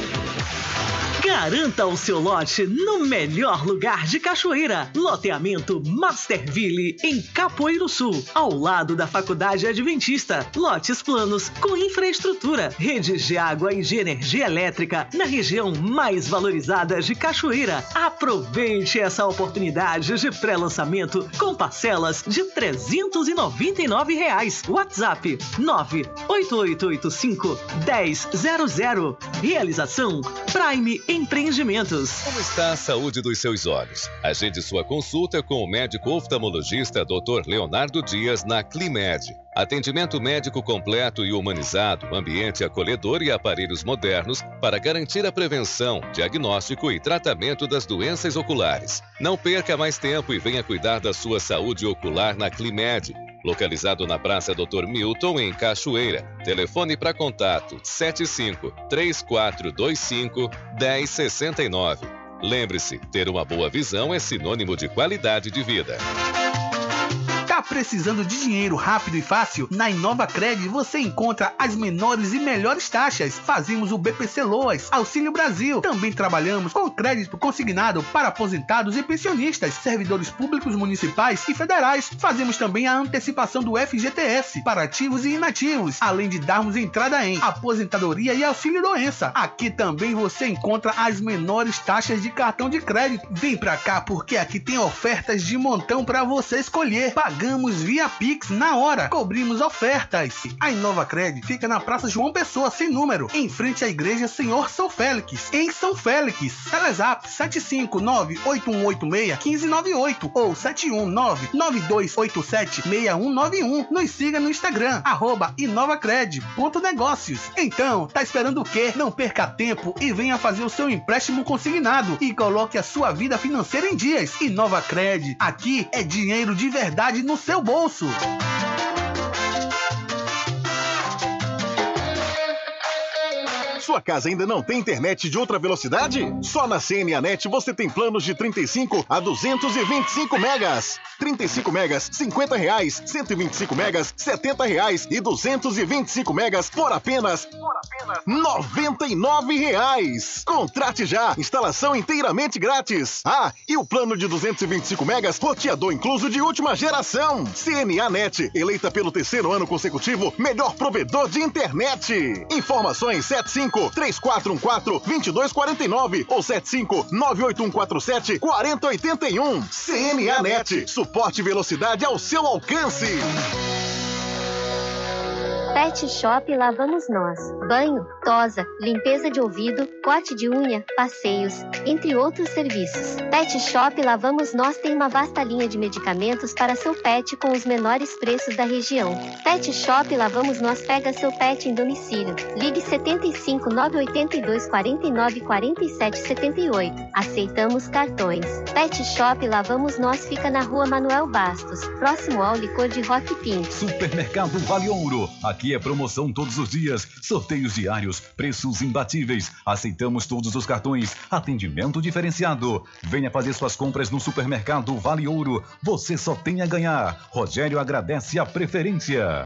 Garanta o seu lote no melhor lugar de Cachoeira. Loteamento Masterville, em Capoeiro Sul, ao lado da Faculdade Adventista. Lotes planos com infraestrutura, redes de água e de energia elétrica na região mais valorizada de Cachoeira. Aproveite essa oportunidade de pré-lançamento com parcelas de 399 reais. WhatsApp 98885 1000. Realização Prime Empreendimentos. Como está a saúde dos seus olhos? Agende sua consulta com o médico oftalmologista Dr. Leonardo Dias na Climed. Atendimento médico completo e humanizado, ambiente acolhedor e aparelhos modernos para garantir a prevenção, diagnóstico e tratamento das doenças oculares. Não perca mais tempo e venha cuidar da sua saúde ocular na Climed. Localizado na Praça Dr. Milton, em Cachoeira. Telefone para contato 75 3425 1069. Lembre-se, ter uma boa visão é sinônimo de qualidade de vida. Tá precisando de dinheiro rápido e fácil? Na Inova Cred você encontra as menores e melhores taxas. Fazemos o BPC Loas, Auxílio Brasil. Também trabalhamos com crédito consignado para aposentados e pensionistas, servidores públicos municipais e federais. Fazemos também a antecipação do FGTS para ativos e inativos, além de darmos entrada em aposentadoria e auxílio doença. Aqui também você encontra as menores taxas de cartão de crédito. Vem pra cá porque aqui tem ofertas de montão para você escolher. Pagamos via Pix na hora. Cobrimos ofertas. A Inova Cred fica na Praça João Pessoa, sem número, em frente à Igreja Senhor São Félix, em São Félix. Telezap 759-8186-1598 ou 719-9287-6191. Nos siga no Instagram, arroba inovacred.negócios. Então, tá esperando o quê? Não perca tempo e venha fazer o seu empréstimo consignado e coloque a sua vida financeira em dias. Inova Cred, aqui é dinheiro de verdade no seu bolso. Sua casa ainda não tem internet de outra velocidade? Só na CNAnet você tem planos de 35 a 225 megas. 35 megas, 50 reais. 125 megas, 70 reais. E 225 megas por apenas, por apenas 99 reais. Contrate já. Instalação inteiramente grátis. Ah, e o plano de 225 megas, roteador incluso de última geração. CNAnet, eleita pelo terceiro ano consecutivo, melhor provedor de internet. Informações 75 3414 2249 ou 75 98147 4081. CNA Net, suporte velocidade ao seu alcance. Pet Shop Lá Vamos Nós. Banho, tosa, limpeza de ouvido, corte de unha, passeios, entre outros serviços. Pet Shop Lá Vamos Nós tem uma vasta linha de medicamentos para seu pet com os menores preços da região. Pet Shop Lá Vamos Nós pega seu pet em domicílio. Ligue 75 982 49 47 78. Aceitamos cartões. Pet Shop Lá Vamos Nós fica na rua Manuel Bastos, próximo ao licor de Rock Pink. Supermercado Vale Ouro. Aqui é promoção todos os dias, sorteios diários, preços imbatíveis. Aceitamos todos os cartões, atendimento diferenciado. Venha fazer suas compras no Supermercado Vale Ouro. Você só tem a ganhar. Rogério agradece a preferência.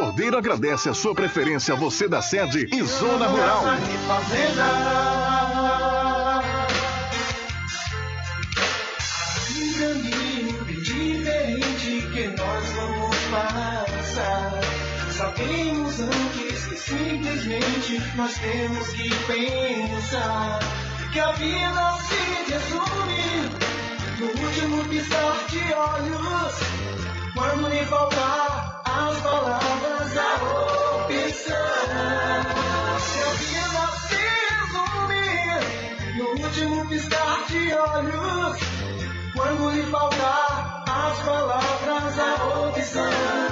Cordeiro agradece a sua preferência, você da sede e Zona Rural. Um caminho diferente que nós vamos passar. Sabemos antes que simplesmente nós temos que pensar que a vida se resume no último piscar de olhos. Quando lhe faltar as palavras, a opção. Eu vida se resumir no último piscar de olhos. Quando lhe faltar as palavras, a opção.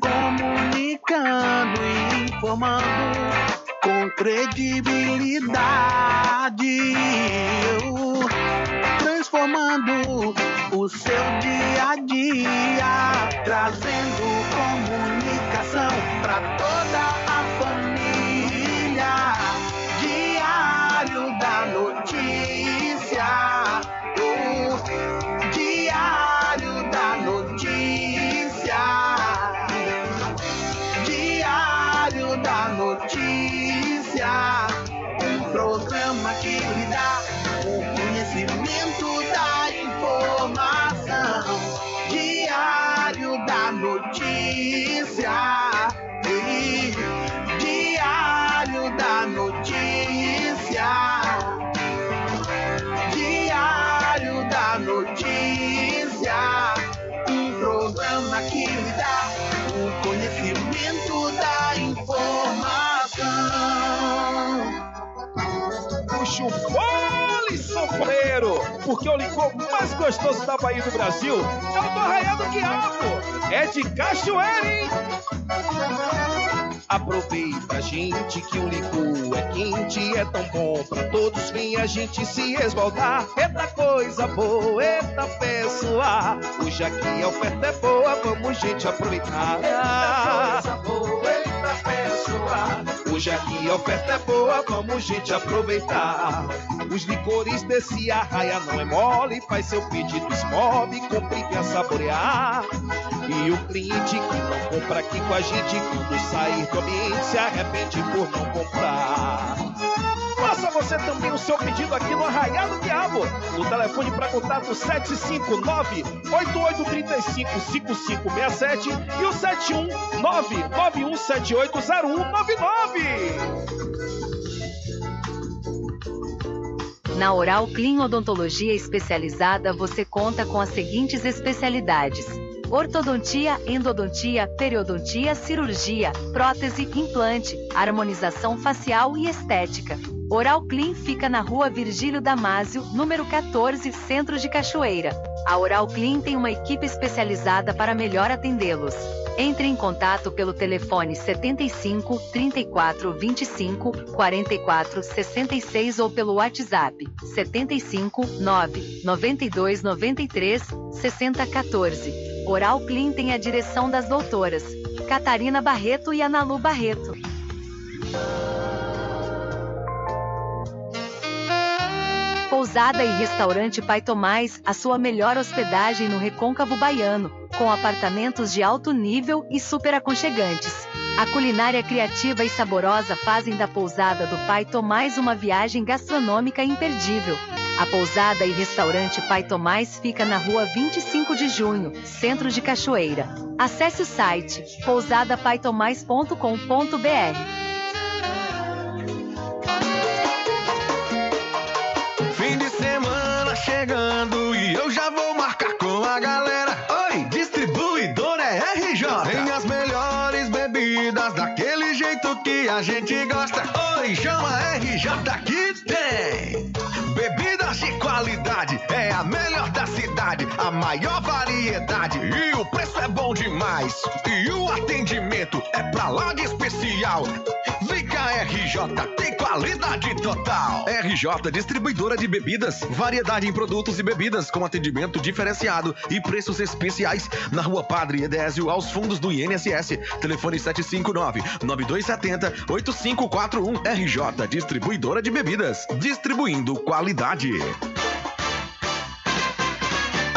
Comunicando e informando com credibilidade, transformando o seu dia a dia, trazendo comunicação para toda a porque o licor mais gostoso da Bahia do Brasil é o do Arraial do Quiabo. É de cachoeira, hein? Aproveita, gente, que o licor é quente, é tão bom pra todos. Vem a gente se esbaldar. Eita coisa boa, eita pessoa. Hoje aqui a oferta é boa, vamos, gente, aproveitar. Eita coisa boa, eita pessoa. Aqui a oferta é boa, vamos gente aproveitar. Os licores desse arraia não é mole, faz seu pedido esmobe, compre e saborear. E o cliente que não compra aqui com a gente, quando sair do ambiente, se arrepende por não comprar. Faça você também o seu pedido aqui no Arraial do Diabo. O telefone para contato 759-8835-5567 e o 71991780199. Na Oral Clean Odontologia Especializada você conta com as seguintes especialidades: ortodontia, endodontia, periodontia, cirurgia, prótese, implante, harmonização facial e estética. Oral Clean fica na rua Virgílio Damásio, número 14, Centro de Cachoeira. A Oral Clean tem uma equipe especializada para melhor atendê-los. Entre em contato pelo telefone 75 34 25 44 66 ou pelo WhatsApp 75 9 92 93 60 14. Oral Clean tem a direção das doutoras Catarina Barreto e Analu Barreto. Pousada e Restaurante Pai Tomás, a sua melhor hospedagem no Recôncavo Baiano, com apartamentos de alto nível e super aconchegantes. A culinária criativa e saborosa fazem da Pousada do Pai Tomás uma viagem gastronômica imperdível. A Pousada e Restaurante Pai Tomás fica na rua 25 de junho, centro de Cachoeira. Acesse o site pousadapaitomais.com.br. chegando e eu já vou marcar com a galera. Oi, distribuidor é RJ. Tem as melhores bebidas daquele jeito que a gente gosta. Oi, chama RJ que tem. Bebidas de qualidade é a melhor da cidade, a maior variedade e o preço é bom demais. E o atendimento é pra lá de especial. RJ, tem qualidade total. RJ Distribuidora de Bebidas, variedade em produtos e bebidas com atendimento diferenciado e preços especiais na Rua Padre Edésio, aos fundos do INSS. Telefone 759 9270 8541 RJ Distribuidora de Bebidas, distribuindo qualidade.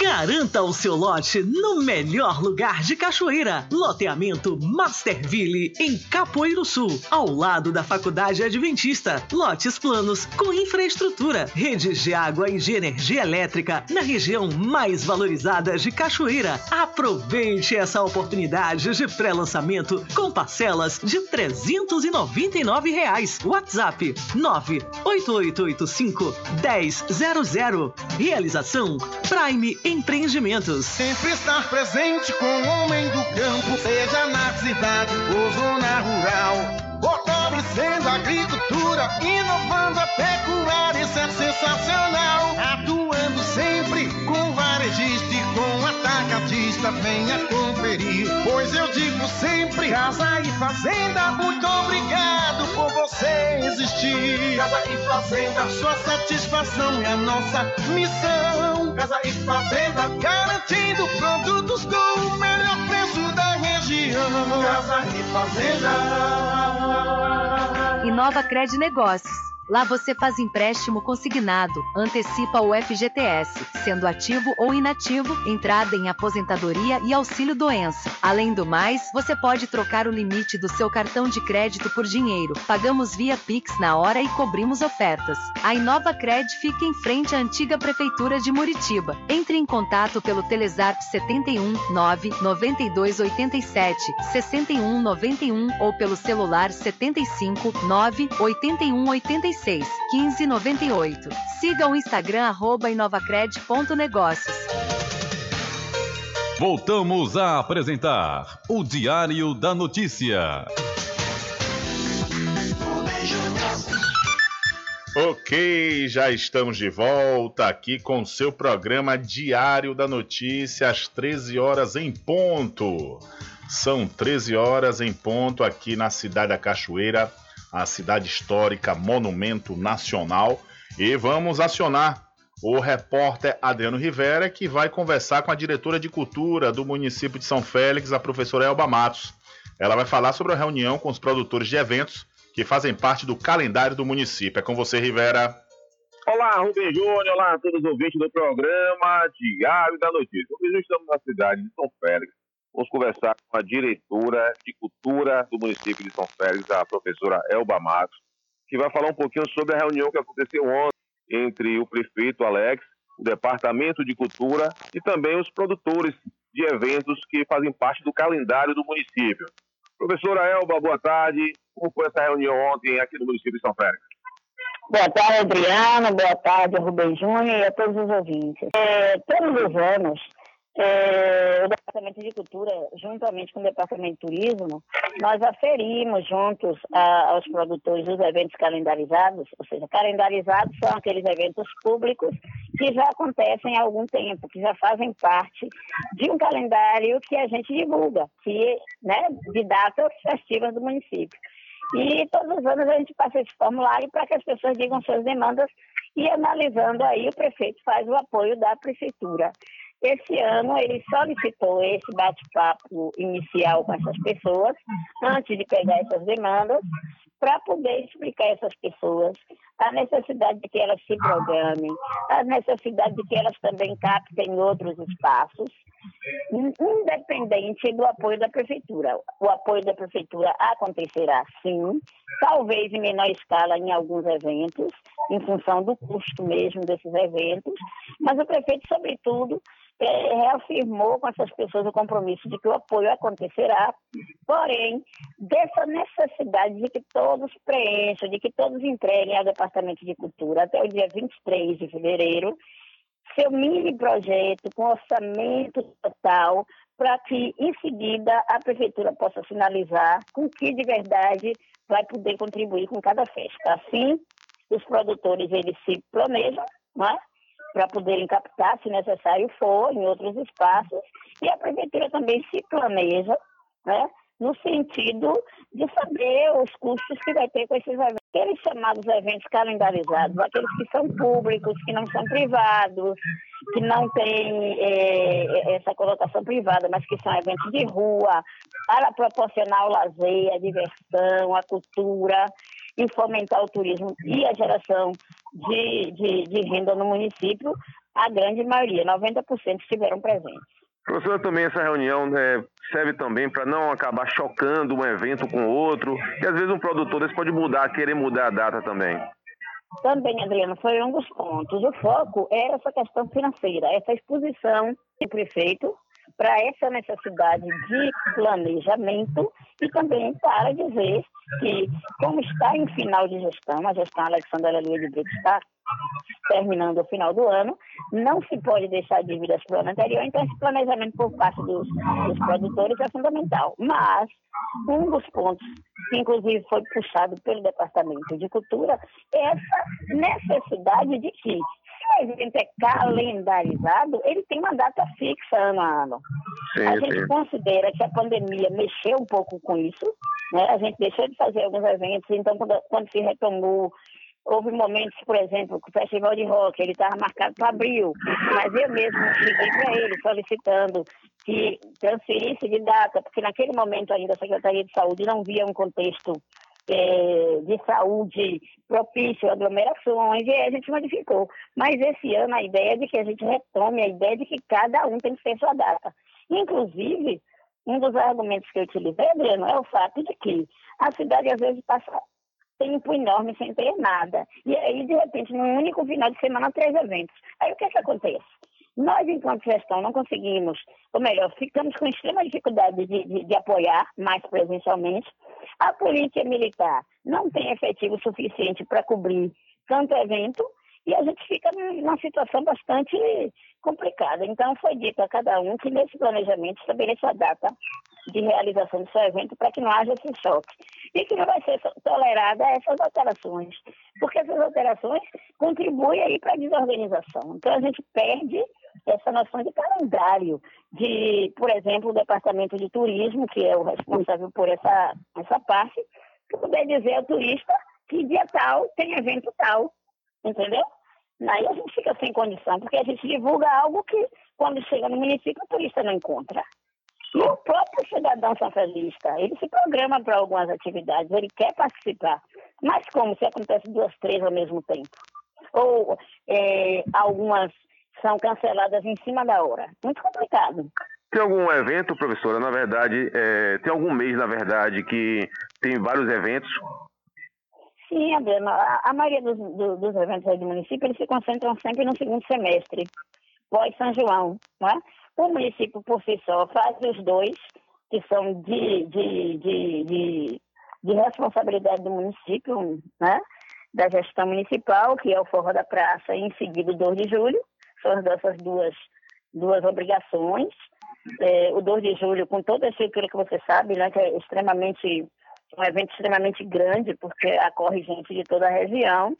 Garanta o seu lote no melhor lugar de Cachoeira. Loteamento Masterville, em Capoeiro Sul, ao lado da Faculdade Adventista. Lotes planos com infraestrutura, redes de água e de energia elétrica na região mais valorizada de Cachoeira. Aproveite essa oportunidade de pré-lançamento com parcelas de 399 reais. WhatsApp 98885 1000. Realização Prime Empreendimentos. Sempre estar presente com o homem do campo, seja na cidade ou zona rural. Fortalecendo a agricultura, inovando a pecuária, isso é sensacional. Atuando atacadista, venha conferir. Pois eu digo sempre, casa e fazenda, muito obrigado por você existir. Casa e fazenda, sua satisfação é a nossa missão. Casa e fazenda, garantindo produtos com o melhor preço da região. Casa e fazenda. Inova Cred Negócios. Lá você faz empréstimo consignado, antecipa o FGTS, sendo ativo ou inativo, entrada em aposentadoria e auxílio doença. Além do mais, você pode trocar o limite do seu cartão de crédito por dinheiro. Pagamos via Pix na hora e cobrimos ofertas. A Inova Cred fica em frente à antiga prefeitura de Muritiba. Entre em contato pelo Telezap 71 9 92 87 61 91 ou pelo celular 75 9 81 86 15 98. Siga o Instagram arroba inovacred.negócios. Voltamos a apresentar o Diário da Notícia. Ok, já estamos de volta aqui com seu programa Diário da Notícia, às 13 horas em ponto. São 13 horas em ponto aqui na cidade da Cachoeira, a cidade histórica, monumento nacional. E vamos acionar o repórter Adriano Rivera, que vai conversar com a diretora de cultura do município de São Félix, a professora Elba Matos. Ela vai falar sobre a reunião com os produtores de eventos que fazem parte do calendário do município. É com você, Rivera. Olá, Rubem Júnior, olá a todos os ouvintes do programa Diário da Notícia. Hoje estamos na cidade de São Félix. Vamos conversar com a diretora de cultura do município de São Félix, a professora Elba Matos, que vai falar um pouquinho sobre a reunião que aconteceu ontem entre o prefeito Alex, o departamento de cultura e também os produtores de eventos que fazem parte do calendário do município. Professora Elba, boa tarde. Como foi essa reunião ontem aqui no município de São Félix? Boa tarde, Adriano. Boa tarde, Rubem Júnior e a todos os ouvintes. É, todos os anos, é, Departamento de Cultura, juntamente com o Departamento de Turismo, nós aferimos juntos a, aos produtores dos eventos calendarizados, ou seja, calendarizados são aqueles eventos públicos que já acontecem há algum tempo, que já fazem parte de um calendário que a gente divulga, que, né, de datas festivas do município. E todos os anos a gente passa esse formulário para que as pessoas digam suas demandas e analisando aí o prefeito faz o apoio da prefeitura. Esse ano ele solicitou esse bate-papo inicial com essas pessoas, antes de pegar essas demandas, para poder explicar a essas pessoas a necessidade de que elas se programem, a necessidade de que elas também captem outros espaços, independente do apoio da prefeitura. O apoio da prefeitura acontecerá sim, talvez em menor escala em alguns eventos, em função do custo mesmo desses eventos, mas o prefeito, sobretudo, reafirmou com essas pessoas o compromisso de que o apoio acontecerá, porém, dessa necessidade de que todos preencham, de que todos entreguem ao Departamento de Cultura até o dia 23 de fevereiro seu mini projeto com orçamento total para que, em seguida, a prefeitura possa sinalizar com que de verdade vai poder contribuir com cada festa. Assim, os produtores eles se planejam, não é? Para poderem captar, se necessário for, em outros espaços, e a prefeitura também se planeja, né, no sentido de saber os custos que vai ter com esses eventos. Aqueles chamados eventos calendarizados, aqueles que são públicos, que não são privados, que não têm é, essa colocação privada, mas que são eventos de rua, para proporcionar o lazer, a diversão, a cultura e fomentar o turismo e a geração de, de, de renda no município, a grande maioria, 90% estiveram presentes. Professora, também essa reunião né, serve também para não acabar chocando um evento com outro, e às vezes um produtor desse pode mudar, querer mudar a data também. Também, Adriana, foi um dos pontos. O foco era essa questão financeira, essa exposição do prefeito para essa necessidade de planejamento e também para dizer que, como está em final de gestão, a gestão Alexandre Aleluia de Brito está terminando o final do ano, não se pode deixar dívidas para o ano anterior, então esse planejamento por parte dos, dos produtores é fundamental. Mas um dos pontos que inclusive foi puxado pelo Departamento de Cultura é essa necessidade de que evento é calendarizado, ele tem uma data fixa ano a ano. Sim, a gente sim. considera que a pandemia mexeu um pouco com isso, né? a gente deixou de fazer alguns eventos, então quando, quando se retomou Houve momentos, por exemplo, que o Festival de Rock, ele estava marcado para abril, mas eu mesmo liguei para ele solicitando que transferisse de data, porque naquele momento ainda a Secretaria de Saúde não via um contexto é, de saúde propício a aglomerações, e aí a gente modificou. Mas esse ano a ideia é de que a gente retome a ideia de que cada um tem que ter sua data. Inclusive, um dos argumentos que eu utilizei, Adriano, é o fato de que a cidade às vezes passa tempo enorme sem ter nada. E aí, de repente, num único final de semana, três eventos. Aí o que é que acontece? Nós, enquanto gestão, não conseguimos, ou melhor, ficamos com extrema dificuldade de, de, de apoiar mais presencialmente. A polícia militar não tem efetivo suficiente para cobrir tanto evento e a gente fica numa situação bastante complicada. Então, foi dito a cada um que nesse planejamento estabeleça a data de realização do seu evento para que não haja esse choque. E que não vai ser tolerada essas alterações, porque essas alterações contribuem aí para a desorganização. Então a gente perde essa noção de calendário, de, por exemplo, o departamento de turismo, que é o responsável por essa, essa parte, poder dizer ao turista que dia tal tem evento tal, entendeu? Aí a gente fica sem condição, porque a gente divulga algo que, quando chega no município, o turista não encontra. E o próprio cidadão sanfelista, ele se programa para algumas atividades, ele quer participar. Mas como se acontece duas, três ao mesmo tempo? Ou é, algumas são canceladas em cima da hora. Muito complicado. Tem algum evento, professora, na verdade, é, tem algum mês, na verdade, que tem vários eventos? Sim, Adriana. A, a maioria dos, do, dos eventos do município, eles se concentram sempre no segundo semestre, pós-São João, não é? O município, por si só, faz os dois, que são de, de, de, de, de responsabilidade do município, né? da gestão municipal, que é o Forró da Praça, em seguida o 2 de julho. São essas duas, duas obrigações. É, o 2 de julho, com toda a estrutura que você sabe, né, que é extremamente um evento extremamente grande, porque acorre gente de toda a região.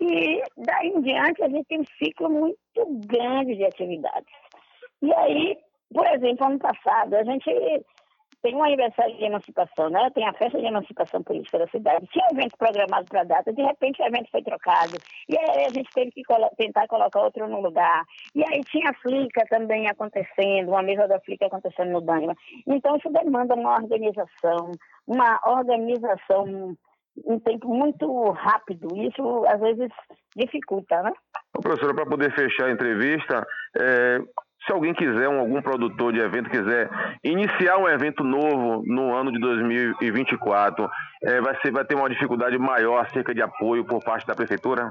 E daí em diante a gente tem um ciclo muito grande de atividades. E aí, por exemplo, ano passado, a gente tem um aniversário de emancipação, né? Tem a festa de emancipação política da cidade. Tinha um evento programado para a data, de repente o evento foi trocado. E aí a gente teve que colo tentar colocar outro no lugar. E aí tinha a Flica também acontecendo, uma mesa da Flica acontecendo no Dânima. Então isso demanda uma organização, uma organização um tempo muito rápido. Isso, às vezes, dificulta, né? Professora, para poder fechar a entrevista, é, se alguém quiser, um, algum produtor de evento quiser iniciar um evento novo no ano de 2024, é, vai, ser, vai ter uma dificuldade maior acerca de apoio por parte da prefeitura?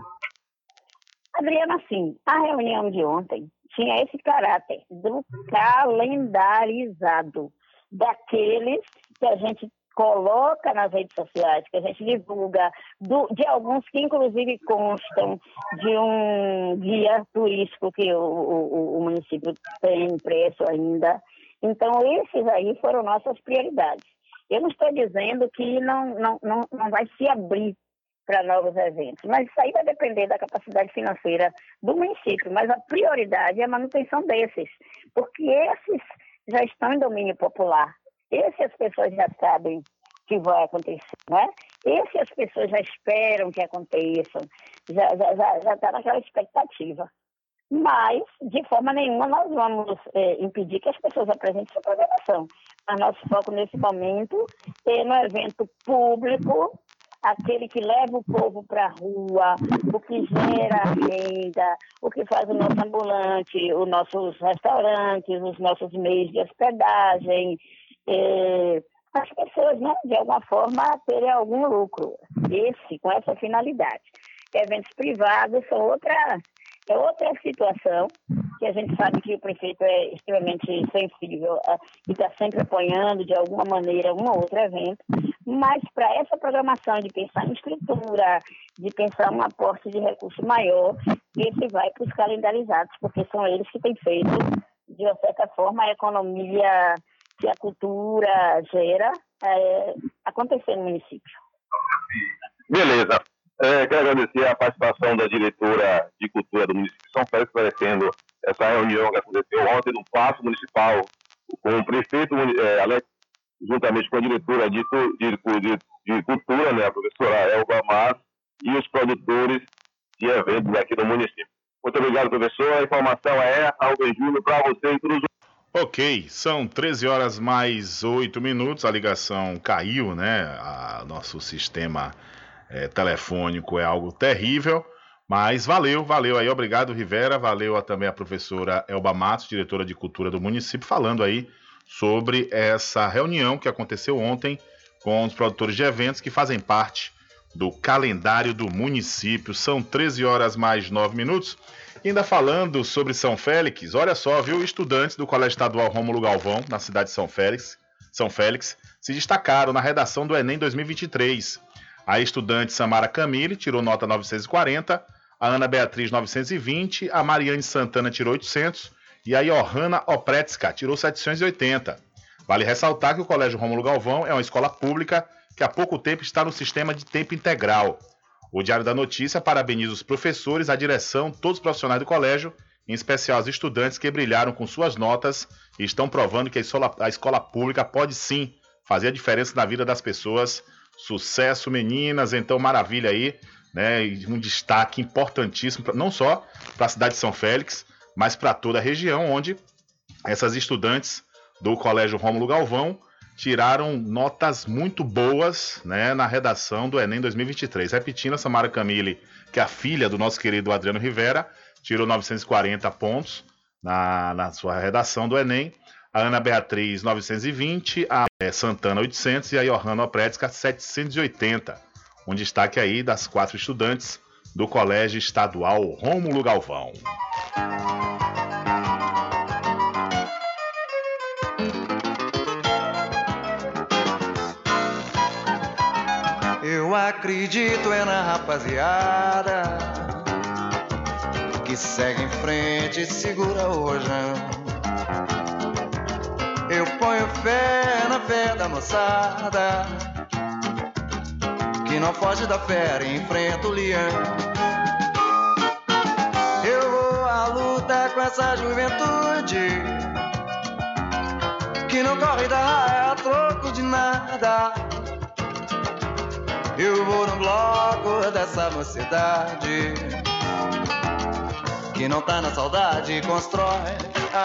Adriana, sim, a reunião de ontem tinha esse caráter do calendarizado, daqueles que a gente coloca nas redes sociais, que a gente divulga, do, de alguns que inclusive constam de um guia turístico que o, o, o município tem impresso ainda. Então, esses aí foram nossas prioridades. Eu não estou dizendo que não, não, não, não vai se abrir para novos eventos, mas isso aí vai depender da capacidade financeira do município, mas a prioridade é a manutenção desses, porque esses já estão em domínio popular. Esse as pessoas já sabem que vai acontecer, né? Esse as pessoas já esperam que aconteçam, já está já, já, tá naquela expectativa. Mas, de forma nenhuma, nós vamos é, impedir que as pessoas apresentem sua programação. Mas nosso foco nesse momento é no evento público, aquele que leva o povo para a rua, o que gera renda, o que faz o nosso ambulante, os nossos restaurantes, os nossos meios de hospedagem, é, as pessoas, né, de alguma forma, terem algum lucro. Esse, com essa finalidade. Eventos privados são outra, é outra situação, que a gente sabe que o prefeito é extremamente sensível a, e está sempre apoiando, de alguma maneira, um ou outro evento, mas para essa programação de pensar em estrutura, de pensar um aporte de recurso maior, esse vai para os calendarizados, porque são eles que têm feito, de certa forma, a economia que a cultura gera é, acontecer no município. Beleza. É, quero agradecer a participação da diretora de cultura do município de São Félix, aparecendo essa reunião que aconteceu ontem no Paço Municipal com o prefeito é, Alex, juntamente com a diretora de, de, de, de cultura, né, a professora Elba Mas, e os produtores de eventos aqui no município. Muito obrigado, professor. A informação é Rubem Júnior para você e todos os Ok, são 13 horas mais 8 minutos. A ligação caiu, né? A, nosso sistema é, telefônico é algo terrível. Mas valeu, valeu aí. Obrigado, Rivera. Valeu a, também a professora Elba Matos, diretora de cultura do município, falando aí sobre essa reunião que aconteceu ontem com os produtores de eventos que fazem parte do calendário do município. São 13 horas mais 9 minutos. Ainda falando sobre São Félix, olha só, viu? Estudantes do Colégio Estadual Rômulo Galvão, na cidade de São Félix, São Félix, se destacaram na redação do Enem 2023. A estudante Samara Camille tirou nota 940, a Ana Beatriz 920, a Mariane Santana tirou 800 e a Johanna Opretska tirou 780. Vale ressaltar que o Colégio Rômulo Galvão é uma escola pública que há pouco tempo está no sistema de tempo integral. O Diário da Notícia parabeniza os professores, a direção, todos os profissionais do colégio, em especial os estudantes que brilharam com suas notas e estão provando que a escola, a escola pública pode sim fazer a diferença na vida das pessoas. Sucesso, meninas, então maravilha aí, né? Um destaque importantíssimo, não só para a cidade de São Félix, mas para toda a região onde essas estudantes do Colégio Rômulo Galvão tiraram notas muito boas né, na redação do Enem 2023. Repetindo, a Samara Camille, que é a filha do nosso querido Adriano Rivera, tirou 940 pontos na, na sua redação do Enem. A Ana Beatriz, 920, a é, Santana, 800 e a Johanna Pretska, 780. Um destaque aí das quatro estudantes do Colégio Estadual Rômulo Galvão. Acredito é na rapaziada que segue em frente e segura o rojão. Eu ponho fé na fé da moçada que não foge da fera e enfrenta o leão. Eu vou à luta com essa juventude que não corre da raia a troco de nada. Eu vou no bloco dessa mocidade que não tá na saudade, constrói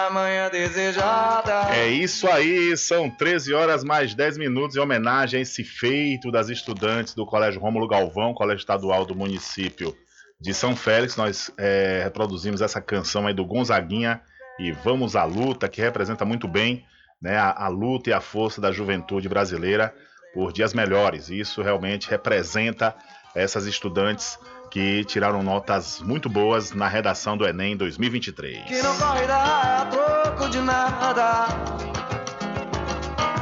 amanhã desejada. É isso aí, são 13 horas mais 10 minutos em homenagem a esse feito das estudantes do Colégio Rômulo Galvão, Colégio Estadual do município de São Félix. Nós é, reproduzimos essa canção aí do Gonzaguinha e Vamos à Luta, que representa muito bem né, a, a luta e a força da juventude brasileira por dias melhores. Isso realmente representa essas estudantes que tiraram notas muito boas na redação do Enem 2023. Que não troco de nada.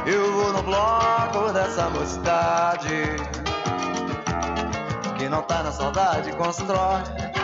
Eu vou no bloco dessa mocidade. Não tá na saudade constrói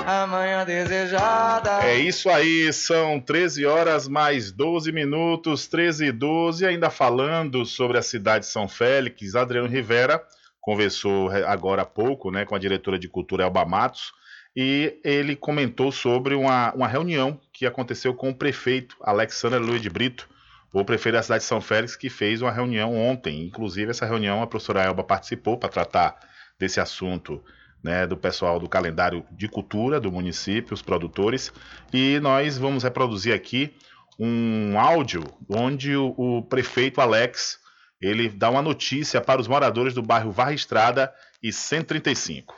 amanhã desejada. É isso aí, são 13 horas mais 12 minutos, 13 e 12, ainda falando sobre a cidade de São Félix, Adriano Rivera conversou agora há pouco né, com a diretora de cultura Elba Matos e ele comentou sobre uma, uma reunião que aconteceu com o prefeito Alexandre Luiz de Brito, o prefeito da cidade de São Félix, que fez uma reunião ontem. Inclusive, essa reunião a professora Elba participou para tratar desse assunto né, do pessoal do calendário de cultura do município, os produtores, e nós vamos reproduzir aqui um áudio onde o, o prefeito Alex ele dá uma notícia para os moradores do bairro Varra Estrada e 135.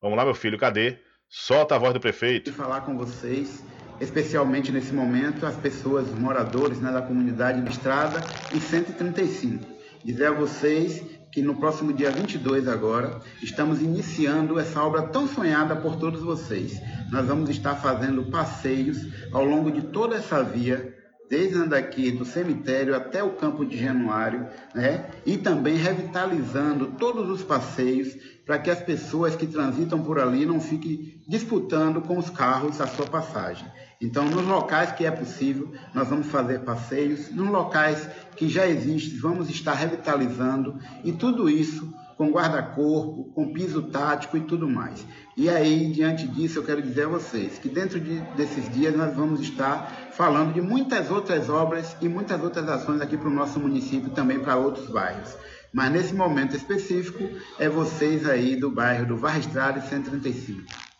Vamos lá, meu filho, cadê? Solta a voz do prefeito. falar com vocês, especialmente nesse momento, as pessoas, os moradores né, da comunidade Estrada e 135. Dizer a vocês que no próximo dia 22 agora, estamos iniciando essa obra tão sonhada por todos vocês. Nós vamos estar fazendo passeios ao longo de toda essa via desde daqui do cemitério até o campo de Januário, né? E também revitalizando todos os passeios para que as pessoas que transitam por ali não fiquem disputando com os carros a sua passagem. Então, nos locais que é possível, nós vamos fazer passeios, nos locais que já existem, vamos estar revitalizando e tudo isso com guarda-corpo, com piso tático e tudo mais. E aí, diante disso, eu quero dizer a vocês que dentro de, desses dias nós vamos estar falando de muitas outras obras e muitas outras ações aqui para o nosso município, também para outros bairros. Mas nesse momento específico, é vocês aí do bairro do Varra Estrada 135.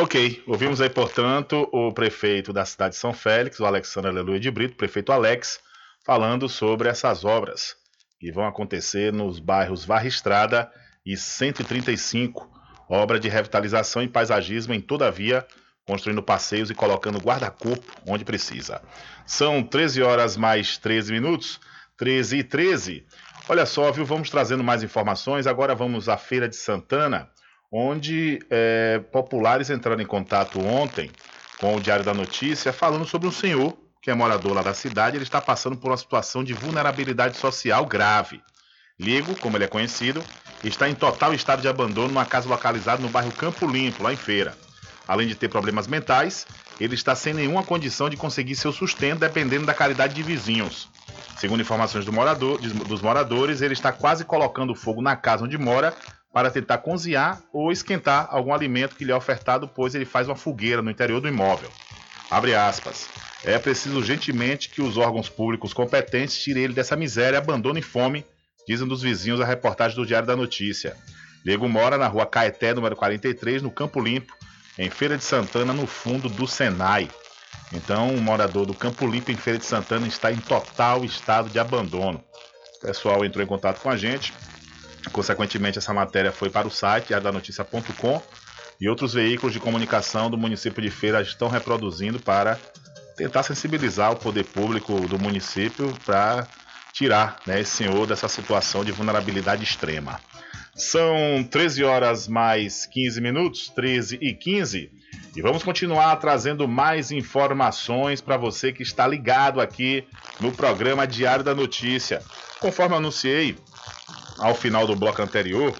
Ok, ouvimos aí, portanto, o prefeito da cidade de São Félix, o Alexandre Aleluia de Brito, prefeito Alex, falando sobre essas obras que vão acontecer nos bairros Varra Estrada e 135, obra de revitalização e paisagismo em toda a via, construindo passeios e colocando guarda-corpo onde precisa. São 13 horas mais 13 minutos, 13 e 13. Olha só, viu? Vamos trazendo mais informações. Agora vamos à Feira de Santana, onde é, populares entraram em contato ontem com o Diário da Notícia, falando sobre um senhor que é morador lá da cidade, ele está passando por uma situação de vulnerabilidade social grave. Ligo, como ele é conhecido, está em total estado de abandono numa casa localizada no bairro Campo Limpo, lá em Feira. Além de ter problemas mentais, ele está sem nenhuma condição de conseguir seu sustento dependendo da caridade de vizinhos. Segundo informações do morador, dos moradores, ele está quase colocando fogo na casa onde mora para tentar cozinhar ou esquentar algum alimento que lhe é ofertado, pois ele faz uma fogueira no interior do imóvel. Abre aspas. É preciso urgentemente que os órgãos públicos competentes tirem ele dessa miséria e abandonem fome, dizem dos vizinhos a reportagem do Diário da Notícia. Diego mora na rua Caeté, número 43, no Campo Limpo, em Feira de Santana, no fundo do Senai. Então, o morador do Campo Limpo, em Feira de Santana, está em total estado de abandono. O pessoal entrou em contato com a gente. Consequentemente, essa matéria foi para o site diariodanoticia.com e outros veículos de comunicação do município de Feira estão reproduzindo para tentar sensibilizar o poder público do município para tirar né, esse senhor dessa situação de vulnerabilidade extrema. São 13 horas mais 15 minutos, 13 e 15, e vamos continuar trazendo mais informações para você que está ligado aqui no programa Diário da Notícia. Conforme anunciei ao final do bloco anterior,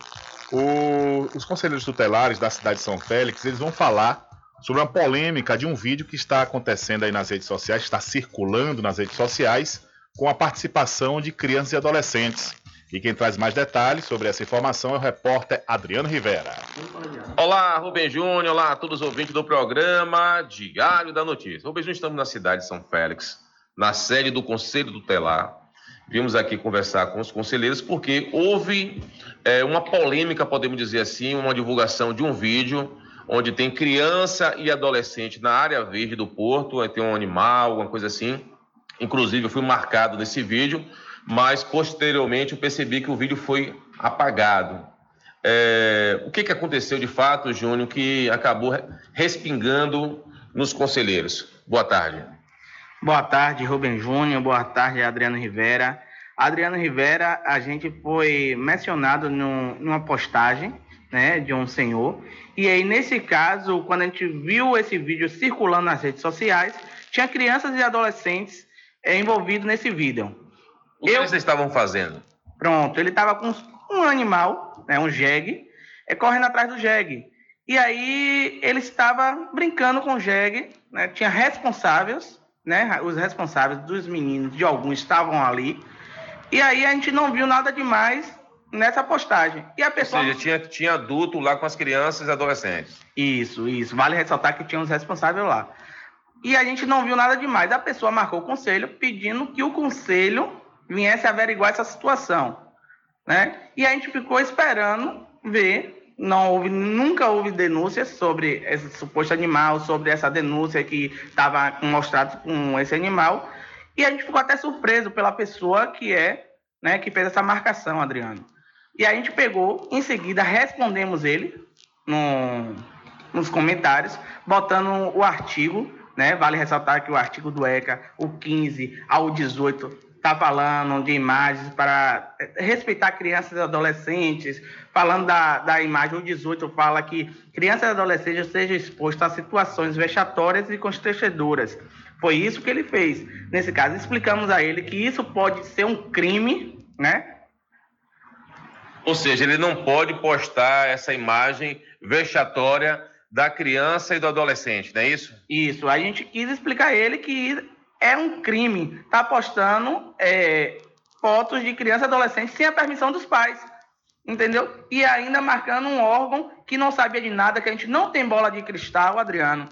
o, os conselheiros tutelares da cidade de São Félix eles vão falar sobre uma polêmica de um vídeo que está acontecendo aí nas redes sociais, está circulando nas redes sociais, com a participação de crianças e adolescentes. E quem traz mais detalhes sobre essa informação é o repórter Adriano Rivera. Olá, Rubem Júnior, olá a todos os ouvintes do programa Diário da Notícia. Rubem Júnior, estamos na cidade de São Félix, na sede do Conselho Tutelar. Vimos aqui conversar com os conselheiros porque houve é, uma polêmica, podemos dizer assim, uma divulgação de um vídeo onde tem criança e adolescente na área verde do porto, tem um animal, alguma coisa assim. Inclusive, eu fui marcado nesse vídeo, mas posteriormente eu percebi que o vídeo foi apagado. É, o que, que aconteceu de fato, Júnior, que acabou respingando nos conselheiros? Boa tarde. Boa tarde, Rubem Júnior. Boa tarde, Adriano Rivera. Adriano Rivera, a gente foi mencionado no, numa postagem né, de um senhor. E aí, nesse caso, quando a gente viu esse vídeo circulando nas redes sociais, tinha crianças e adolescentes é, envolvidos nesse vídeo. O que Eu... vocês estavam fazendo? Pronto, ele estava com um animal, né, um jegue, é, correndo atrás do jegue. E aí ele estava brincando com o jegue, né, tinha responsáveis, né, os responsáveis dos meninos, de alguns estavam ali. E aí a gente não viu nada demais nessa postagem. E a pessoa... Ou seja, tinha, tinha adulto lá com as crianças e adolescentes. Isso, isso. Vale ressaltar que tinha os responsáveis lá. E a gente não viu nada demais. A pessoa marcou o conselho pedindo que o conselho viesse averiguar essa situação. Né? E a gente ficou esperando ver. Não houve, nunca houve denúncias sobre esse suposto animal, sobre essa denúncia que estava mostrado com esse animal. E a gente ficou até surpreso pela pessoa que é, né, que fez essa marcação, Adriano. E a gente pegou, em seguida respondemos ele no, nos comentários, botando o artigo, né? Vale ressaltar que o artigo do ECA, o 15 ao 18, está falando de imagens para respeitar crianças e adolescentes, falando da, da imagem, o 18 fala que crianças e adolescentes sejam expostas a situações vexatórias e constrangedoras. Foi isso que ele fez. Nesse caso, explicamos a ele que isso pode ser um crime, né? Ou seja, ele não pode postar essa imagem vexatória da criança e do adolescente, não é isso? Isso. A gente quis explicar a ele que é um crime estar tá postando é, fotos de criança e adolescente sem a permissão dos pais. Entendeu? E ainda marcando um órgão que não sabia de nada, que a gente não tem bola de cristal, Adriano,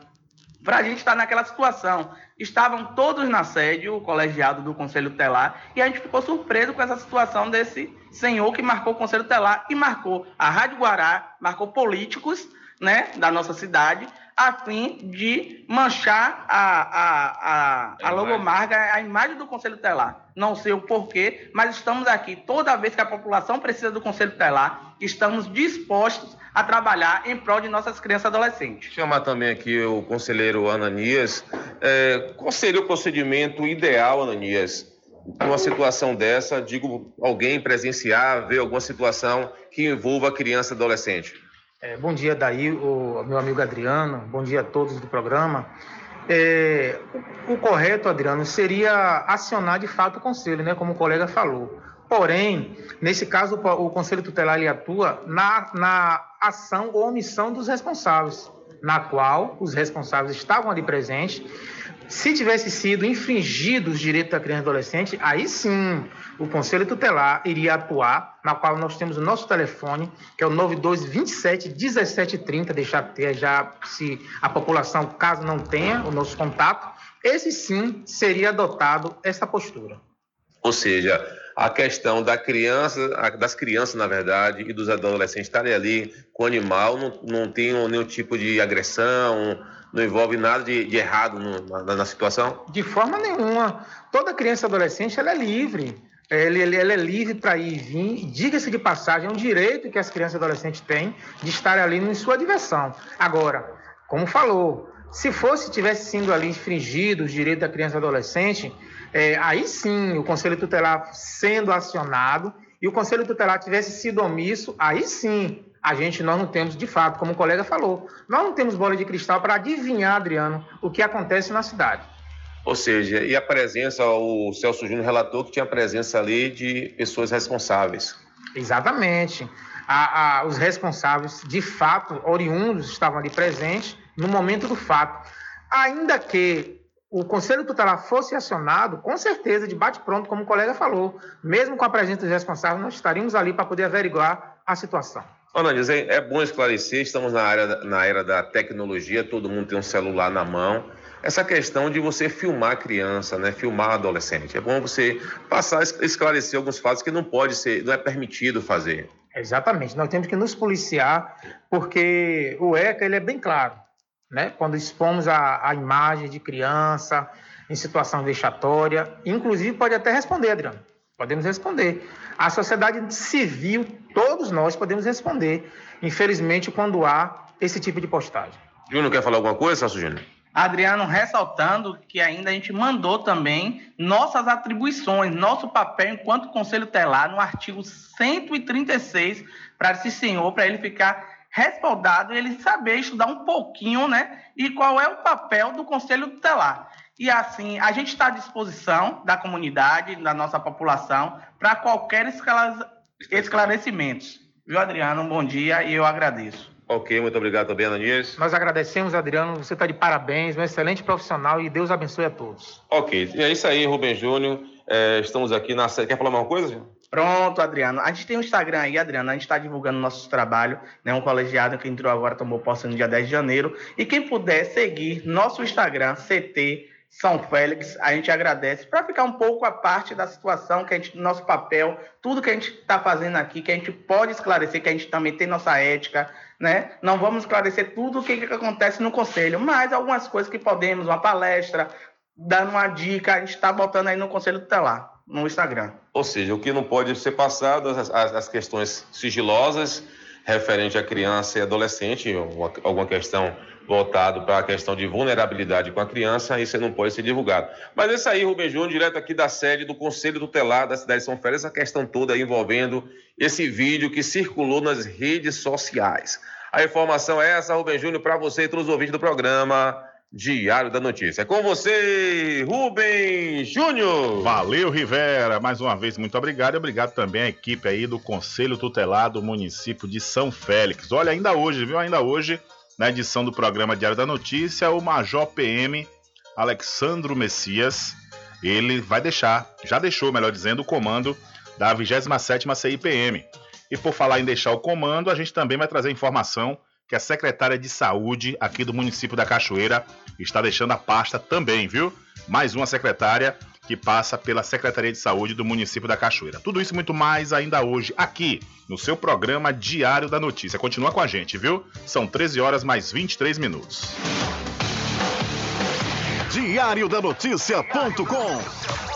para a gente estar tá naquela situação. Estavam todos na sede, o colegiado do Conselho Telar, e a gente ficou surpreso com essa situação desse senhor que marcou o Conselho Telar e marcou a Rádio Guará, marcou políticos né, da nossa cidade, a fim de manchar a, a, a, a logomarca, a imagem do Conselho Telar. Não sei o porquê, mas estamos aqui toda vez que a população precisa do Conselho Telar, estamos dispostos a trabalhar em prol de nossas crianças e adolescentes. Chamar também aqui o conselheiro Ananias. É, qual seria o procedimento ideal, Ananias, numa situação dessa? Digo, alguém presenciar, ver alguma situação que envolva criança e adolescente? É, bom dia, daí, o meu amigo Adriano. Bom dia a todos do programa. É, o, o, correto, Adriano, seria acionar de fato o conselho, né, como o colega falou. Porém, nesse caso, o, o conselho tutelar ele atua na, na ação ou omissão dos responsáveis, na qual os responsáveis estavam ali presentes. Se tivesse sido infringido os direitos da criança e adolescente, aí sim o Conselho Tutelar iria atuar, na qual nós temos o nosso telefone, que é o 9227 1730, deixar ter já se a população, caso não tenha o nosso contato, esse sim seria adotado essa postura. Ou seja, a questão da criança, das crianças, na verdade, e dos adolescentes estarem ali com o animal, não, não tem nenhum tipo de agressão, não envolve nada de, de errado no, na, na, situação? De forma nenhuma. Toda criança e adolescente ela é livre. Ela, ela é livre para ir e vir. Diga-se de passagem, é um direito que as crianças e adolescentes têm de estar ali em sua diversão. Agora, como falou, se fosse tivesse sido ali infringido os direitos da criança e adolescente, é, aí sim o Conselho Tutelar sendo acionado e o Conselho Tutelar tivesse sido omisso, aí sim a gente nós não temos de fato, como o colega falou, nós não temos bola de cristal para adivinhar, Adriano, o que acontece na cidade. Ou seja, e a presença, o Celso Júnior relatou que tinha presença ali de pessoas responsáveis. Exatamente. A, a, os responsáveis, de fato, oriundos, estavam ali presentes no momento do fato. Ainda que o Conselho Tutelar fosse acionado, com certeza, de bate-pronto, como o colega falou, mesmo com a presença dos responsáveis, nós estaríamos ali para poder averiguar a situação. Ananias, é, é bom esclarecer, estamos na, área, na era da tecnologia, todo mundo tem um celular na mão. Essa questão de você filmar a criança, né, filmar adolescente. É bom você passar, esclarecer alguns fatos que não pode ser, não é permitido fazer. Exatamente, nós temos que nos policiar, porque o ECA ele é bem claro, né? Quando expomos a, a imagem de criança em situação vexatória, inclusive pode até responder, Adriano, podemos responder. A sociedade civil, todos nós podemos responder, infelizmente, quando há esse tipo de postagem. Júnior, quer falar alguma coisa, Celso Júnior? Adriano, ressaltando que ainda a gente mandou também nossas atribuições, nosso papel enquanto Conselho Telar no artigo 136 para esse senhor, para ele ficar respaldado e ele saber estudar um pouquinho, né? E qual é o papel do Conselho Tutelar. E assim, a gente está à disposição da comunidade, da nossa população, para qualquer esclarecimento. Viu, Adriano? Um bom dia e eu agradeço. Ok, muito obrigado também, Ananias. Nós agradecemos, Adriano. Você está de parabéns, um excelente profissional e Deus abençoe a todos. Ok, e é isso aí, Rubem Júnior. É, estamos aqui na. Quer falar uma coisa? Pronto, Adriano. A gente tem um Instagram aí, Adriano. A gente está divulgando nosso trabalho, né? Um colegiado que entrou agora, tomou posse no dia 10 de janeiro. E quem puder seguir nosso Instagram, CT São Félix, a gente agradece para ficar um pouco a parte da situação, que a gente, nosso papel, tudo que a gente está fazendo aqui, que a gente pode esclarecer, que a gente também tem nossa ética, né? Não vamos esclarecer tudo o que, que acontece no conselho, mas algumas coisas que podemos, uma palestra, dando uma dica, a gente está botando aí no conselho tutelar, no Instagram. Ou seja, o que não pode ser passado, as, as questões sigilosas referente à criança e adolescente, alguma questão voltado para a questão de vulnerabilidade com a criança, isso não pode ser divulgado. Mas esse aí, Rubem Júnior, direto aqui da sede do Conselho Tutelar da cidade de São Félix, essa questão toda envolvendo esse vídeo que circulou nas redes sociais. A informação é essa, Rubem Júnior, para você e todos os ouvintes do programa Diário da Notícia. É com você, Rubem Júnior. Valeu, Rivera. Mais uma vez, muito obrigado. E obrigado também à equipe aí do Conselho Tutelar do município de São Félix. Olha, ainda hoje, viu? Ainda hoje, na edição do programa Diário da Notícia, o Major PM Alexandro Messias, ele vai deixar, já deixou, melhor dizendo, o comando da 27ª CIPM. E por falar em deixar o comando, a gente também vai trazer informação que a secretária de saúde aqui do município da Cachoeira está deixando a pasta também, viu? Mais uma secretária que passa pela Secretaria de Saúde do município da Cachoeira. Tudo isso e muito mais ainda hoje aqui no seu programa Diário da Notícia. Continua com a gente, viu? São 13 horas mais 23 minutos. Diário da Notícia.com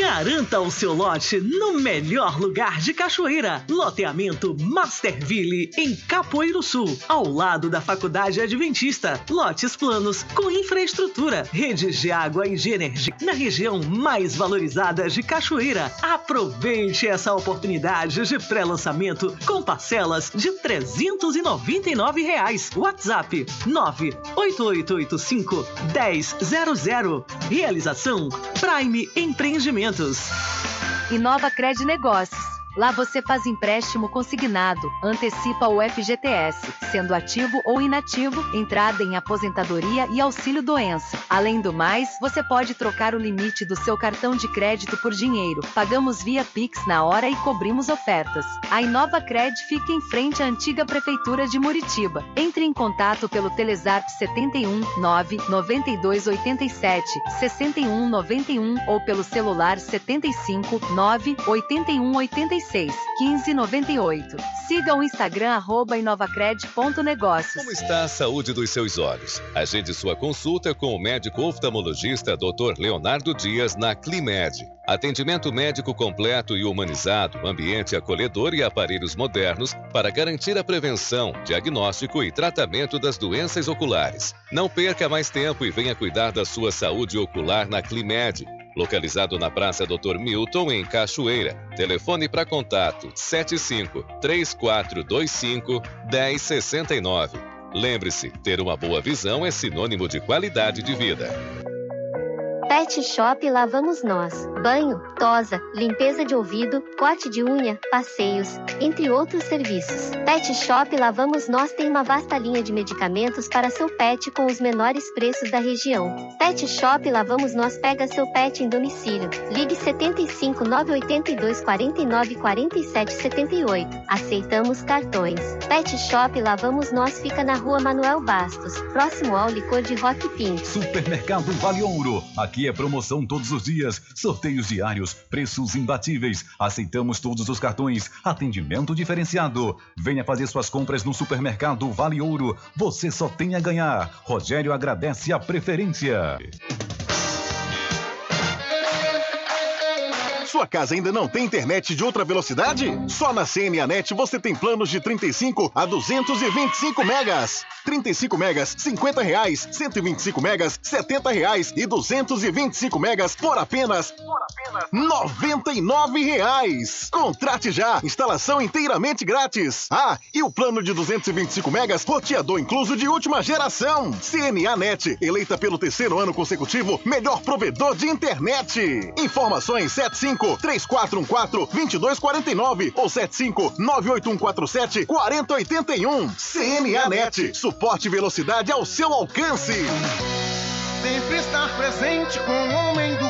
Garanta o seu lote no melhor lugar de Cachoeira. Loteamento Masterville, em Capoeiro Sul, ao lado da Faculdade Adventista. Lotes planos com infraestrutura, redes de água e de energia na região mais valorizada de Cachoeira. Aproveite essa oportunidade de pré-lançamento com parcelas de 399 reais. WhatsApp 98885 1000. Realização Prime Empreendimento. Inova Cred Negócios Lá você faz empréstimo consignado, antecipa o FGTS, sendo ativo ou inativo, entrada em aposentadoria e auxílio doença. Além do mais, você pode trocar o limite do seu cartão de crédito por dinheiro. Pagamos via Pix na hora e cobrimos ofertas. A Inova Cred fica em frente à antiga prefeitura de Muritiba. Entre em contato pelo Telezap 71 9 92 87 61 91 ou pelo celular 75 9 81 87 36 15 98. Siga o Instagram arroba inovacred.negócios. Como está a saúde dos seus olhos? Agende sua consulta com o médico oftalmologista Dr. Leonardo Dias na Climed. Atendimento médico completo e humanizado, ambiente acolhedor e aparelhos modernos para garantir a prevenção, diagnóstico e tratamento das doenças oculares. Não perca mais tempo e venha cuidar da sua saúde ocular na Climed localizado na Praça Dr. Milton, em Cachoeira. Telefone para contato 75 3425 1069. Lembre-se, ter uma boa visão é sinônimo de qualidade de vida. Pet Shop Lá Vamos Nós. Banho, tosa, limpeza de ouvido, corte de unha, passeios, entre outros serviços. Pet Shop Lá Vamos Nós tem uma vasta linha de medicamentos para seu pet com os menores preços da região. Pet Shop Lá Vamos Nós pega seu pet em domicílio. Ligue 75 982 49 47 78. Aceitamos cartões. Pet Shop Lá Vamos Nós fica na rua Manuel Bastos, próximo ao licor de Rock Pink. Supermercado Vale Ouro. Aqui é promoção todos os dias, sorteios diários, preços imbatíveis. Aceitamos todos os cartões, atendimento diferenciado. Venha fazer suas compras no Supermercado Vale Ouro. Você só tem a ganhar. Rogério agradece a preferência. Sua casa ainda não tem internet de outra velocidade? Só na CNAnet você tem planos de 35 a 225 megas. 35 megas, 50 reais. 125 megas, 70 reais. E 225 megas por apenas, por apenas 99 reais. Contrate já. Instalação inteiramente grátis. Ah, e o plano de 225 megas, roteador incluso de última geração. CNAnet, eleita pelo terceiro ano consecutivo, melhor provedor de internet. Informações 75 3414 2249 ou 75 98147 4081. CNA Net. Suporte e velocidade ao seu alcance. Sempre estar presente com o homem do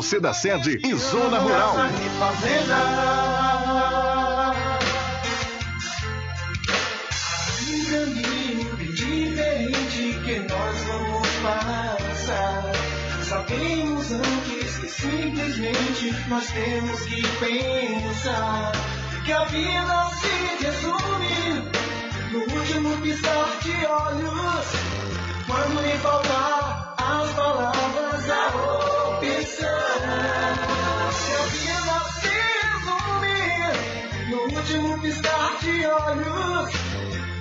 da sede e Zona Rural. Um caminho bem diferente que nós vamos passar. Sabemos antes que simplesmente nós temos que pensar que a vida se resume no último piscar de olhos. Quando lhe faltar as palavras, a a vida se resume no último piscar de olhos.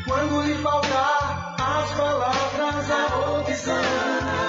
Quando lhe faltar as palavras, a opção.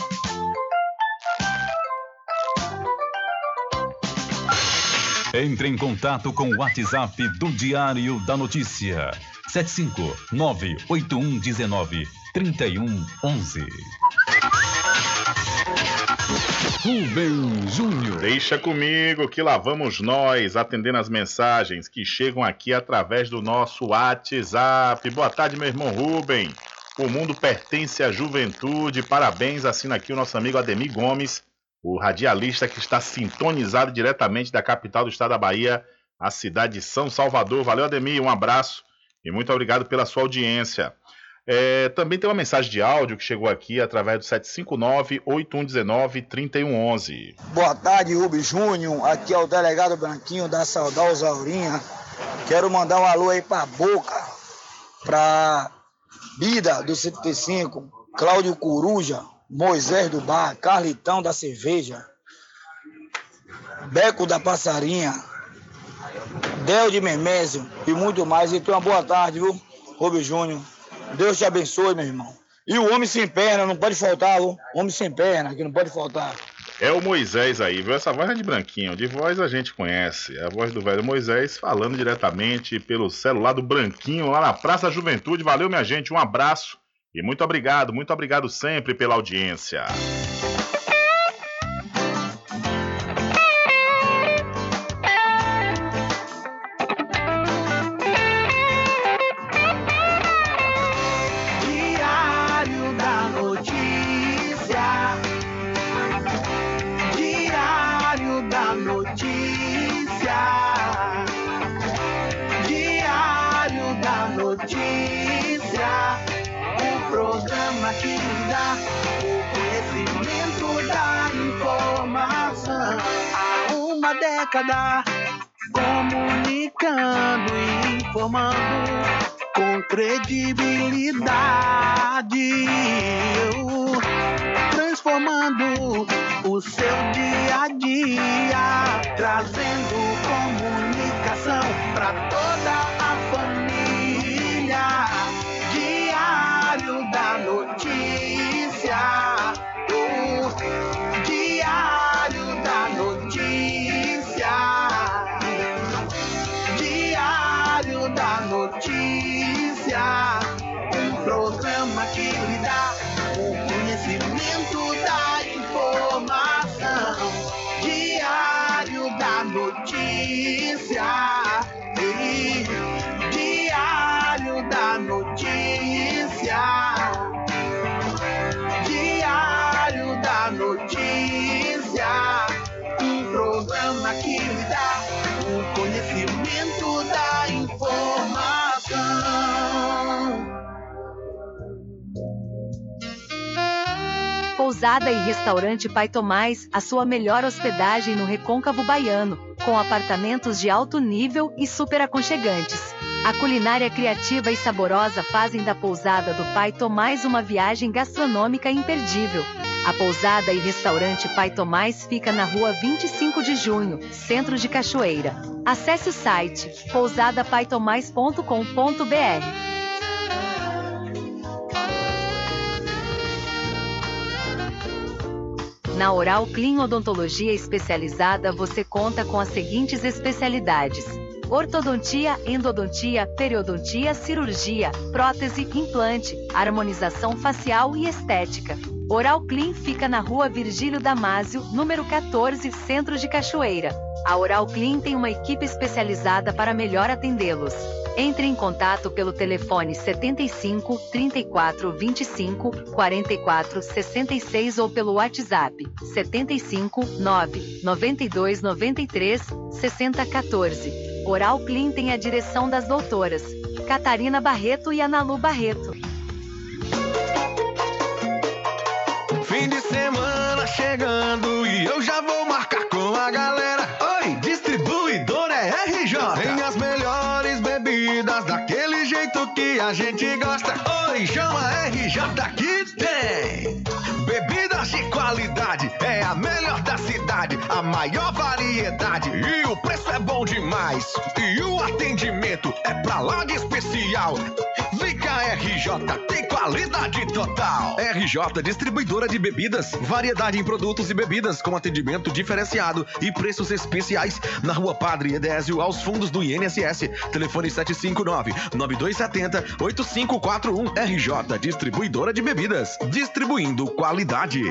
Entre em contato com o WhatsApp do Diário da Notícia. 759-8119-3111. Rubem Júnior. Deixa comigo que lá vamos nós atendendo as mensagens que chegam aqui através do nosso WhatsApp. Boa tarde, meu irmão Rubem. O mundo pertence à juventude. Parabéns, assina aqui o nosso amigo Ademir Gomes, o radialista que está sintonizado diretamente da capital do estado da Bahia, a cidade de São Salvador. Valeu, Ademir, um abraço e muito obrigado pela sua audiência. É, também tem uma mensagem de áudio que chegou aqui através do 759-8119-3111. Boa tarde, Rubens Júnior. Aqui é o delegado Branquinho da Saudosa Aurinha. Quero mandar um alô aí pra Boca, pra Bida do 75, Cláudio Coruja, Moisés do Bar, Carlitão da Cerveja, Beco da Passarinha, Del de Memésio e muito mais. Então, uma boa tarde, viu, Rubens Júnior. Deus te abençoe, meu irmão. E o homem sem perna, não pode faltar, viu? Homem sem perna, que não pode faltar. É o Moisés aí, viu? Essa voz é de branquinho. De voz a gente conhece. É a voz do velho Moisés falando diretamente pelo celular do branquinho lá na Praça Juventude. Valeu, minha gente. Um abraço e muito obrigado, muito obrigado sempre pela audiência. Comunicando e informando com credibilidade, transformando o seu dia a dia, trazendo comunicação para toda a família. Notícia. Diário da notícia. Um programa que lhe dá o conhecimento da informação. Pousada e Restaurante Pai Tomás, a sua melhor hospedagem no Recôncavo Baiano, com apartamentos de alto nível e super aconchegantes. A culinária criativa e saborosa fazem da Pousada do Pai Tomás uma viagem gastronômica imperdível. A Pousada e Restaurante Pai Tomás fica na rua 25 de junho, centro de Cachoeira. Acesse o site pousadapaitomais.com.br. Na Oral Clean Odontologia Especializada você conta com as seguintes especialidades: ortodontia, endodontia, periodontia, cirurgia, prótese, implante, harmonização facial e estética. Oral Clean fica na Rua Virgílio Damásio, número 14, Centro de Cachoeira. A Oral Clean tem uma equipe especializada para melhor atendê-los. Entre em contato pelo telefone 75 34 25 44 66 ou pelo WhatsApp 75 9 92 93 60 14. Oral Clean tem a direção das doutoras Catarina Barreto e Analu Barreto. Fim de semana chegando e eu já vou marcar com a galera. Oi, distribuidora é RJ. Tem as melhores bebidas daquele jeito que a gente gosta. Oi, chama RJ que tem. Bebidas de qualidade, é a melhor da cidade, a maior variedade e o preço é bom demais. E o atendimento é pra lá de especial. Cá, RJ, tem qualidade total. RJ Distribuidora de Bebidas, variedade em produtos e bebidas com atendimento diferenciado e preços especiais na Rua Padre Edésio, aos fundos do INSS. Telefone 759-9270-8541. RJ Distribuidora de Bebidas, distribuindo qualidade.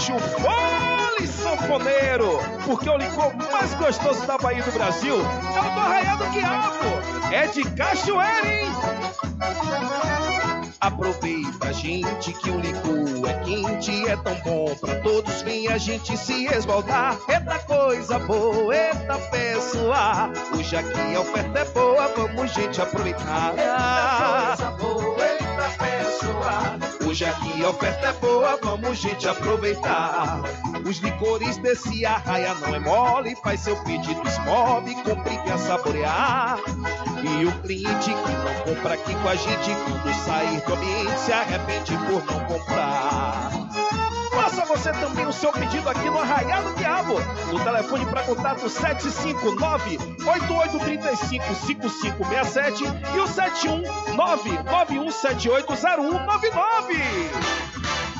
Puxa o fole, sanfoneiro, porque o licor mais gostoso da Bahia do Brasil é o do Arraial do Quiabo. É de cachoeira, hein? Aproveita, gente, que o licor é quente, é tão bom pra todos. Vem a gente se esbaldar. Eita coisa boa, eita pessoa. Hoje aqui a oferta é boa, vamos, gente, aproveitar. Eita coisa boa, eita pessoa. Hoje aqui a oferta é boa, vamos, gente, aproveitar. Os licores desse arraia não é mole, faz seu pedido, esmove, compre e saborear. E o cliente que não compra aqui com a gente, quando sair do ambiente, se arrepende por não comprar. Faça você também o seu pedido aqui no Arraial do Diabo. No telefone para contato 759-8835-5567 e o 719-91780199.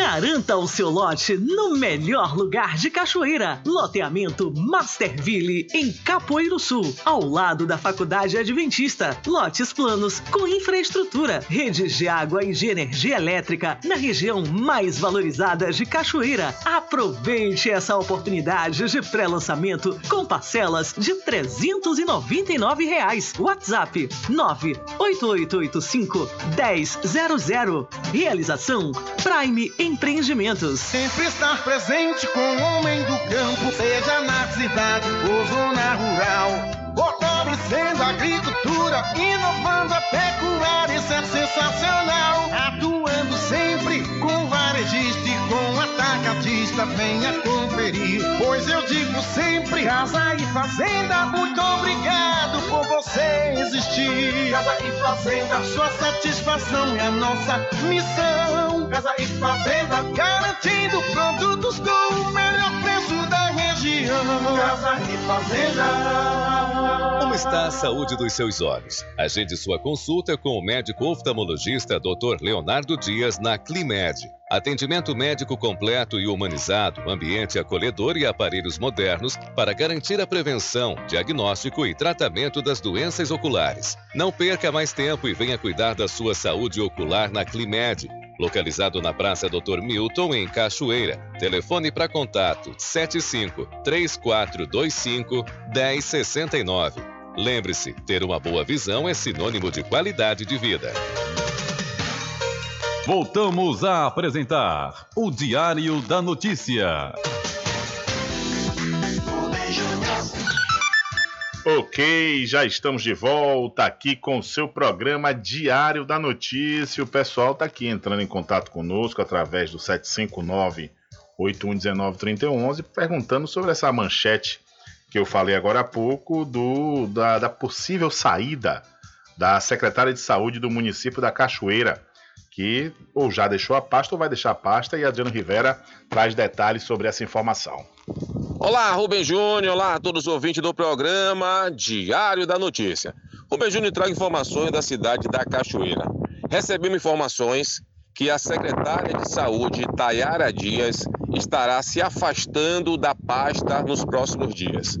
Garanta o seu lote no melhor lugar de Cachoeira. Loteamento Masterville, em Capoeiro Sul, ao lado da Faculdade Adventista. Lotes planos com infraestrutura, redes de água e de energia elétrica na região mais valorizada de Cachoeira. Aproveite essa oportunidade de pré-lançamento com parcelas de 399 reais. WhatsApp 98885 1000. Realização Prime Empreendimentos. Sempre estar presente com o homem do campo, seja na cidade ou zona rural. Fortalecendo a agricultura, inovando a pecuária, isso é sensacional. Atacadista, venha conferir. Pois eu digo sempre: Casa e Fazenda, muito obrigado por você existir. Casa e Fazenda, sua satisfação é a nossa missão. Casa e Fazenda, garantindo produtos com o melhor preço da região. Casa e Fazenda. Como está a saúde dos seus olhos? Agende sua consulta com o médico oftalmologista Dr. Leonardo Dias na Climed. Atendimento médico completo e humanizado, ambiente acolhedor e aparelhos modernos para garantir a prevenção, diagnóstico e tratamento das doenças oculares. Não perca mais tempo e venha cuidar da sua saúde ocular na Climed. Localizado na Praça Dr. Milton, em Cachoeira. Telefone para contato 75 3425 1069. Lembre-se, ter uma boa visão é sinônimo de qualidade de vida. Voltamos a apresentar o Diário da Notícia. Ok, já estamos de volta aqui com o seu programa Diário da Notícia. O pessoal está aqui entrando em contato conosco através do 759 8119 3111 perguntando sobre essa manchete que eu falei agora há pouco do, da, da possível saída da secretária de saúde do município da Cachoeira, que ou já deixou a pasta ou vai deixar a pasta, e Adriano Rivera traz detalhes sobre essa informação. Olá, Rubem Júnior, olá a todos os ouvintes do programa Diário da Notícia. Rubem Júnior traga informações da cidade da Cachoeira. Recebemos informações que a secretária de Saúde, Tayara Dias, estará se afastando da pasta nos próximos dias.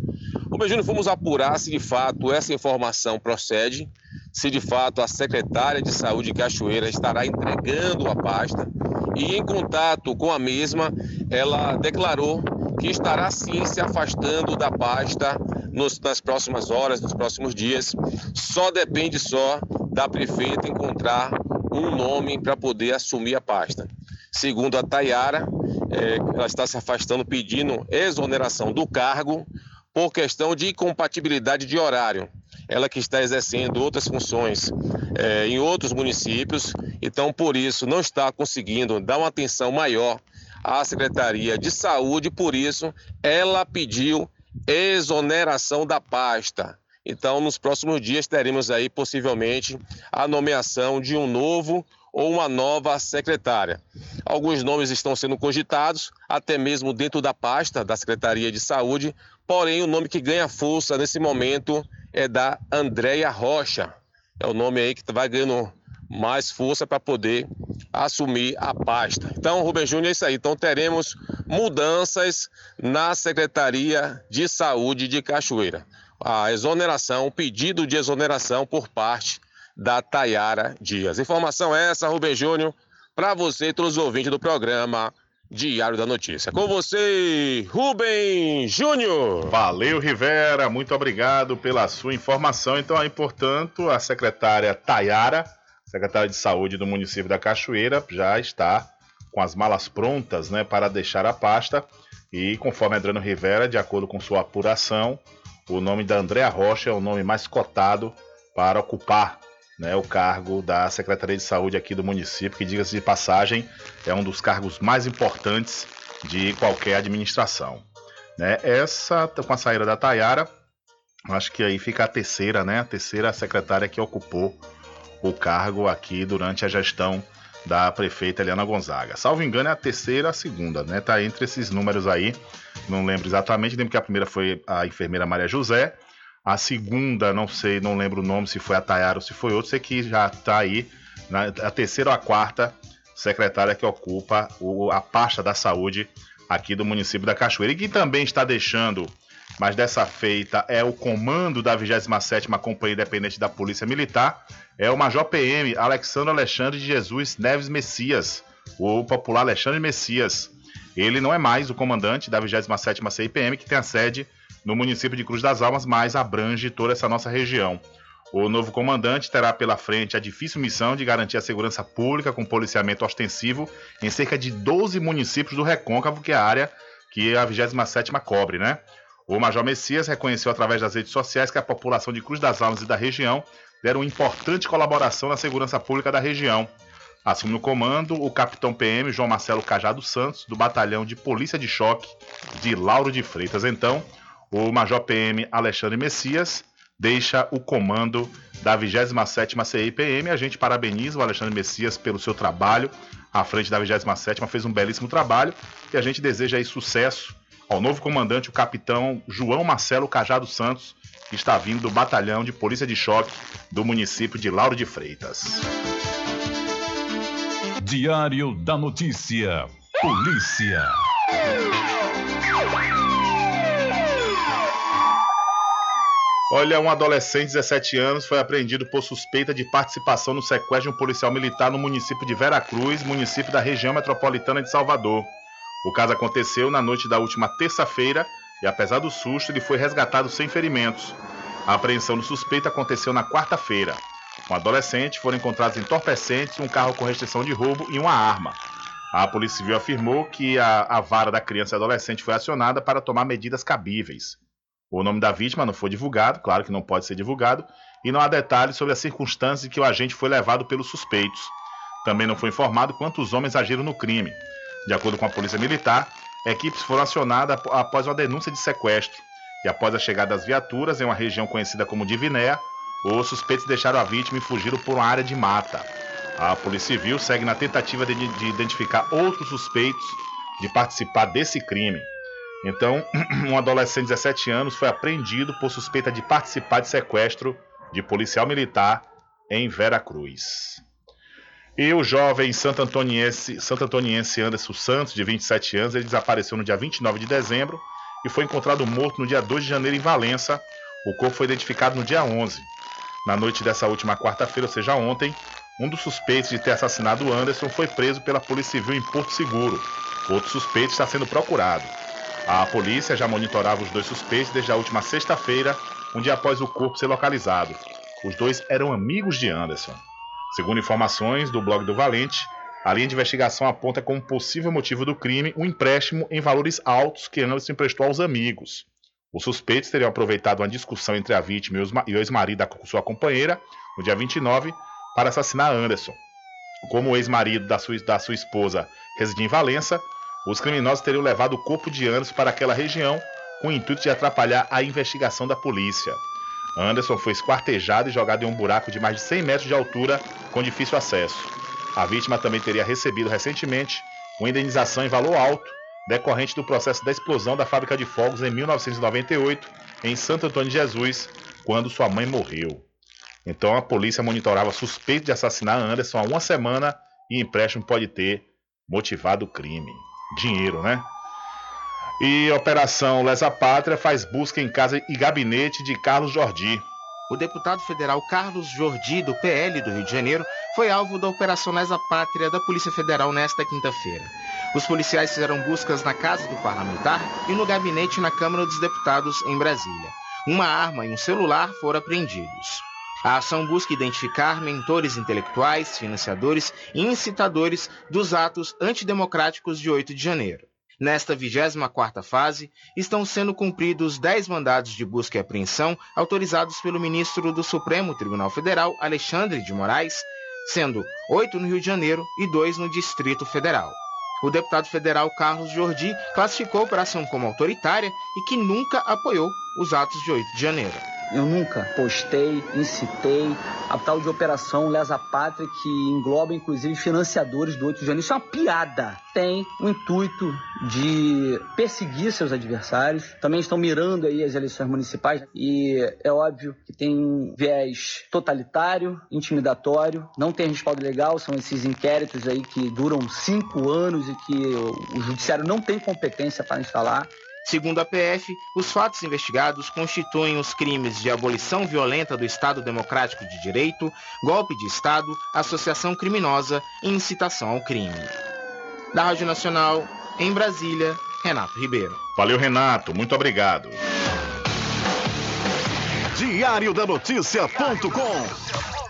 O Beijino fomos apurar se de fato essa informação procede, se de fato a secretária de Saúde Cachoeira estará entregando a pasta e em contato com a mesma, ela declarou que estará sim se afastando da pasta nos, nas próximas horas, nos próximos dias. Só depende só da prefeita encontrar um nome para poder assumir a pasta. Segundo a Tayara, é, ela está se afastando pedindo exoneração do cargo por questão de incompatibilidade de horário. Ela que está exercendo outras funções é, em outros municípios, então por isso não está conseguindo dar uma atenção maior à Secretaria de Saúde, por isso ela pediu exoneração da pasta. Então, nos próximos dias teremos aí possivelmente a nomeação de um novo ou uma nova secretária. Alguns nomes estão sendo cogitados, até mesmo dentro da pasta da Secretaria de Saúde, porém o nome que ganha força nesse momento é da Andréia Rocha. É o nome aí que vai ganhando mais força para poder assumir a pasta. Então, Rubem Júnior, é isso aí. Então, teremos mudanças na Secretaria de Saúde de Cachoeira. A exoneração, o pedido de exoneração por parte da Tayara Dias. Informação essa, Rubem Júnior, para você todos os ouvintes do programa Diário da Notícia. Com você, Rubem Júnior. Valeu, Rivera. Muito obrigado pela sua informação. Então, aí, portanto, a secretária Tayara, secretária de Saúde do município da Cachoeira, já está com as malas prontas né, para deixar a pasta. E conforme Adriano Rivera, de acordo com sua apuração, o nome da Andréa Rocha é o nome mais cotado para ocupar né, o cargo da Secretaria de Saúde aqui do município, que, diga-se de passagem, é um dos cargos mais importantes de qualquer administração. Né? Essa, com a saída da Tayara, acho que aí fica a terceira, né? A terceira secretária que ocupou o cargo aqui durante a gestão da prefeita Eliana Gonzaga. Salvo engano, é a terceira, a segunda, né? Tá entre esses números aí. Não lembro exatamente, lembro que a primeira foi a enfermeira Maria José, a segunda, não sei, não lembro o nome, se foi a Tayara ou se foi outro, sei que já está aí, na, a terceira ou a quarta secretária que ocupa o, a pasta da saúde aqui do município da Cachoeira. E que também está deixando, mas dessa feita é o comando da 27ª Companhia Independente da Polícia Militar, é o Major PM Alexandre Alexandre de Jesus Neves Messias, o popular Alexandre Messias. Ele não é mais o comandante da 27ª CIPM, que tem a sede no município de Cruz das Almas, mas abrange toda essa nossa região. O novo comandante terá pela frente a difícil missão de garantir a segurança pública com policiamento ostensivo em cerca de 12 municípios do Recôncavo, que é a área que a 27ª cobre, né? O Major Messias reconheceu através das redes sociais que a população de Cruz das Almas e da região deram importante colaboração na segurança pública da região. Assume no comando o capitão PM João Marcelo Cajado Santos, do Batalhão de Polícia de Choque de Lauro de Freitas. Então, o Major PM Alexandre Messias deixa o comando da 27ª CIPM. A gente parabeniza o Alexandre Messias pelo seu trabalho à frente da 27ª, fez um belíssimo trabalho e a gente deseja aí sucesso ao novo comandante, o capitão João Marcelo Cajado Santos, que está vindo do Batalhão de Polícia de Choque do município de Lauro de Freitas. Diário da Notícia. Polícia. Olha, um adolescente de 17 anos foi apreendido por suspeita de participação no sequestro de um policial militar no município de Veracruz, município da região metropolitana de Salvador. O caso aconteceu na noite da última terça-feira e, apesar do susto, ele foi resgatado sem ferimentos. A apreensão do suspeito aconteceu na quarta-feira. Um adolescente foram encontrados entorpecentes, um carro com restrição de roubo e uma arma. A Polícia Civil afirmou que a, a vara da criança e adolescente foi acionada para tomar medidas cabíveis. O nome da vítima não foi divulgado, claro que não pode ser divulgado, e não há detalhes sobre as circunstâncias em que o agente foi levado pelos suspeitos. Também não foi informado quantos homens agiram no crime. De acordo com a Polícia Militar, equipes foram acionadas após uma denúncia de sequestro. E após a chegada das viaturas em uma região conhecida como Divinéia, os suspeitos deixaram a vítima e fugiram por uma área de mata. A Polícia Civil segue na tentativa de, de identificar outros suspeitos de participar desse crime. Então, um adolescente de 17 anos foi apreendido por suspeita de participar de sequestro de policial militar em Veracruz. E o jovem santo antoniense, Anderson Santos, de 27 anos, ele desapareceu no dia 29 de dezembro e foi encontrado morto no dia 2 de janeiro em Valença. O corpo foi identificado no dia 11. Na noite dessa última quarta-feira, ou seja, ontem, um dos suspeitos de ter assassinado Anderson foi preso pela Polícia Civil em Porto Seguro. Outro suspeito está sendo procurado. A polícia já monitorava os dois suspeitos desde a última sexta-feira, um dia após o corpo ser localizado. Os dois eram amigos de Anderson. Segundo informações do blog do Valente, a linha de investigação aponta como possível motivo do crime um empréstimo em valores altos que Anderson emprestou aos amigos. Os suspeitos teriam aproveitado uma discussão entre a vítima e o ex-marido da sua companheira, no dia 29, para assassinar Anderson. Como o ex-marido da sua, da sua esposa residia em Valença, os criminosos teriam levado o corpo de Anderson para aquela região com o intuito de atrapalhar a investigação da polícia. Anderson foi esquartejado e jogado em um buraco de mais de 100 metros de altura com difícil acesso. A vítima também teria recebido recentemente uma indenização em valor alto decorrente do processo da explosão da fábrica de fogos em 1998 em Santo Antônio de Jesus, quando sua mãe morreu. Então a polícia monitorava suspeito de assassinar Anderson há uma semana e empréstimo pode ter motivado o crime dinheiro, né? E Operação Lesa Pátria faz busca em casa e gabinete de Carlos Jordi. O deputado federal Carlos Jordi, do PL do Rio de Janeiro, foi alvo da Operação Lesa Pátria da Polícia Federal nesta quinta-feira. Os policiais fizeram buscas na casa do parlamentar e no gabinete na Câmara dos Deputados, em Brasília. Uma arma e um celular foram apreendidos. A ação busca identificar mentores intelectuais, financiadores e incitadores dos atos antidemocráticos de 8 de janeiro. Nesta 24ª fase, estão sendo cumpridos 10 mandados de busca e apreensão autorizados pelo ministro do Supremo Tribunal Federal, Alexandre de Moraes, sendo 8 no Rio de Janeiro e 2 no Distrito Federal. O deputado federal Carlos Jordi classificou a operação como autoritária e que nunca apoiou os atos de 8 de janeiro. Eu nunca postei, incitei a tal de operação Lesa Pátria, que engloba inclusive financiadores do 8 de janeiro. Isso é uma piada. Tem o intuito de perseguir seus adversários. Também estão mirando aí as eleições municipais. E é óbvio que tem um viés totalitário, intimidatório, não tem respaldo legal. São esses inquéritos aí que duram cinco anos e que o judiciário não tem competência para instalar. Segundo a PF, os fatos investigados constituem os crimes de abolição violenta do Estado Democrático de Direito, golpe de Estado, associação criminosa e incitação ao crime. Da Rádio Nacional, em Brasília, Renato Ribeiro. Valeu, Renato. Muito obrigado. Diário da Notícia.com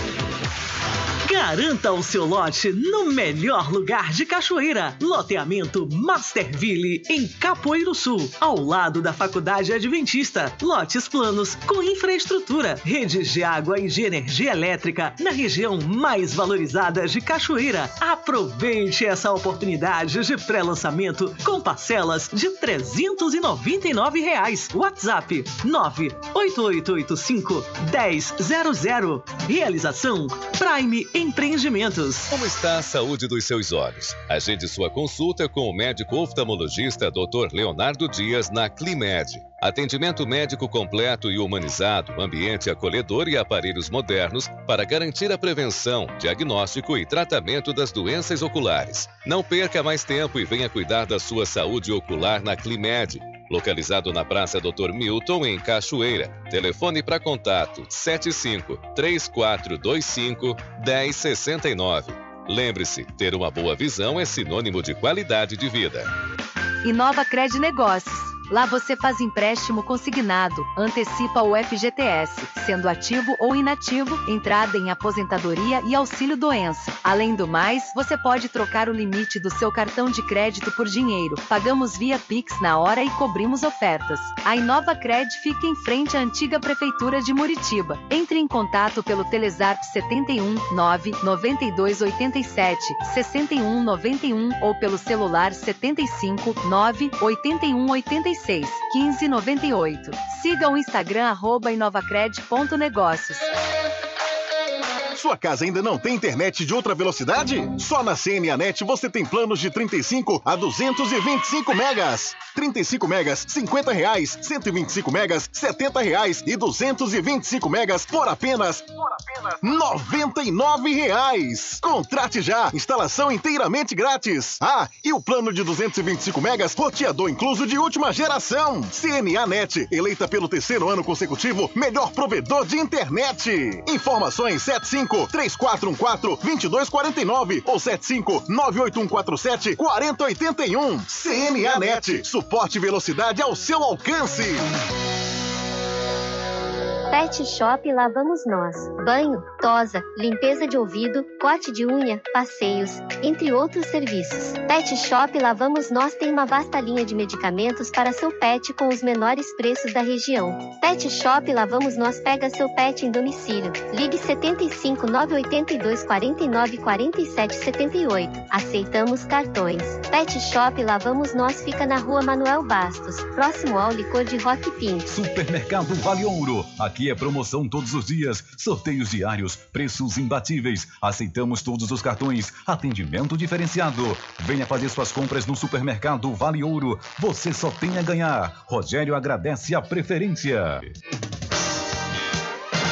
Garanta o seu lote no melhor lugar de Cachoeira. Loteamento Masterville, em Capoeiro Sul, ao lado da Faculdade Adventista. Lotes planos com infraestrutura, redes de água e de energia elétrica na região mais valorizada de Cachoeira. Aproveite essa oportunidade de pré-lançamento com parcelas de 399 reais. WhatsApp 98885 1000. Realização Prime Empreendimentos. Como está a saúde dos seus olhos? Agende sua consulta com o médico oftalmologista Dr. Leonardo Dias na Climed. Atendimento médico completo e humanizado, ambiente acolhedor e aparelhos modernos para garantir a prevenção, diagnóstico e tratamento das doenças oculares. Não perca mais tempo e venha cuidar da sua saúde ocular na Climed localizado na Praça Dr. Milton, em Cachoeira. Telefone para contato 75 3425 1069. Lembre-se, ter uma boa visão é sinônimo de qualidade de vida. Inova Cred Negócios Lá você faz empréstimo consignado, antecipa o FGTS, sendo ativo ou inativo, entrada em aposentadoria e auxílio doença. Além do mais, você pode trocar o limite do seu cartão de crédito por dinheiro. Pagamos via Pix na hora e cobrimos ofertas. A Inova Cred fica em frente à antiga prefeitura de Muritiba. Entre em contato pelo Telezap 71 9 92 87 61 91 ou pelo celular 75 9 81 86 36 15 98. Siga o Instagram arroba inovacred.negócios. Sua casa ainda não tem internet de outra velocidade? Só na CNAnet você tem planos de 35 a 225 megas. 35 megas, 50 reais. 125 megas, 70 reais. E 225 megas por apenas, por apenas 99 reais. Contrate já. Instalação inteiramente grátis. Ah, e o plano de 225 megas, roteador incluso de última geração. CNAnet, eleita pelo terceiro ano consecutivo, melhor provedor de internet. Informações 75 3414 2249 ou 75 98147 4081. CNA Net. Suporte e velocidade ao seu alcance. Pet Shop Lá Vamos Nós. Banho, tosa, limpeza de ouvido, corte de unha, passeios, entre outros serviços. Pet Shop Lá Vamos Nós tem uma vasta linha de medicamentos para seu pet com os menores preços da região. Pet Shop Lá Vamos Nós pega seu pet em domicílio. Ligue 75 982 49 47 78. Aceitamos cartões. Pet Shop Lá Vamos Nós fica na rua Manuel Bastos, próximo ao licor de Rock Pink. Supermercado Vale Ouro. Aqui é promoção todos os dias, sorteios diários, preços imbatíveis. Aceitamos todos os cartões, atendimento diferenciado. Venha fazer suas compras no supermercado Vale Ouro. Você só tem a ganhar. Rogério agradece a preferência.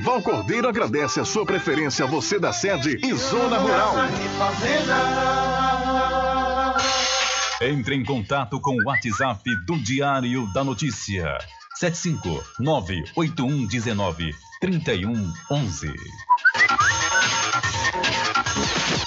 Val Cordeiro agradece a sua preferência, você da sede e Zona Rural. Entre em contato com o WhatsApp do Diário da Notícia. 759-8119-3111.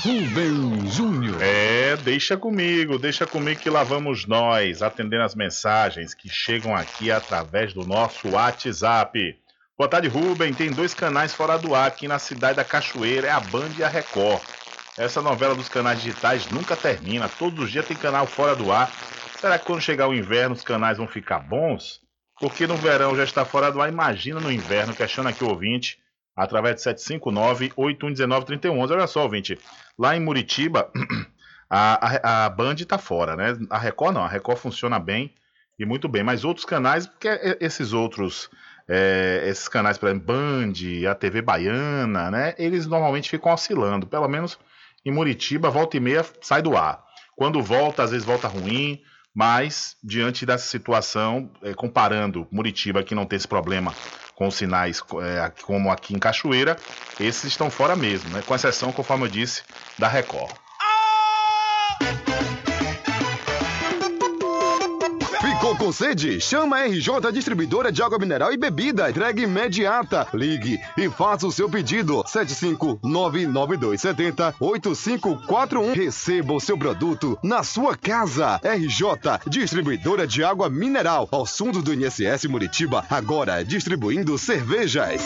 Rubem Júnior. É, deixa comigo, deixa comigo que lá vamos nós, atendendo as mensagens que chegam aqui através do nosso WhatsApp. Boa tarde, Rubem. Tem dois canais fora do ar aqui na cidade da Cachoeira, é a Band e a Record. Essa novela dos canais digitais nunca termina, todos os dias tem canal fora do ar. Será que quando chegar o inverno os canais vão ficar bons? Porque no verão já está fora do ar, imagina no inverno, questiona aqui o ouvinte, através de 759-8119-3111. Olha só, ouvinte, lá em Muritiba, A, a, a Band tá fora, né? A Record não, a Record funciona bem e muito bem, mas outros canais, porque esses outros, é, esses canais, por exemplo, Band, a TV Baiana, né? Eles normalmente ficam oscilando, pelo menos em Muritiba, volta e meia sai do ar. Quando volta, às vezes volta ruim, mas diante dessa situação, é, comparando Muritiba, que não tem esse problema com os sinais é, como aqui em Cachoeira, esses estão fora mesmo, né? com exceção, conforme eu disse, da Record. Com sede? Chama a RJ Distribuidora de Água Mineral e Bebida. Entrega imediata. Ligue e faça o seu pedido. 75992708541. Receba o seu produto na sua casa. RJ Distribuidora de Água Mineral. Ao fundo do INSS Muritiba. Agora distribuindo cervejas.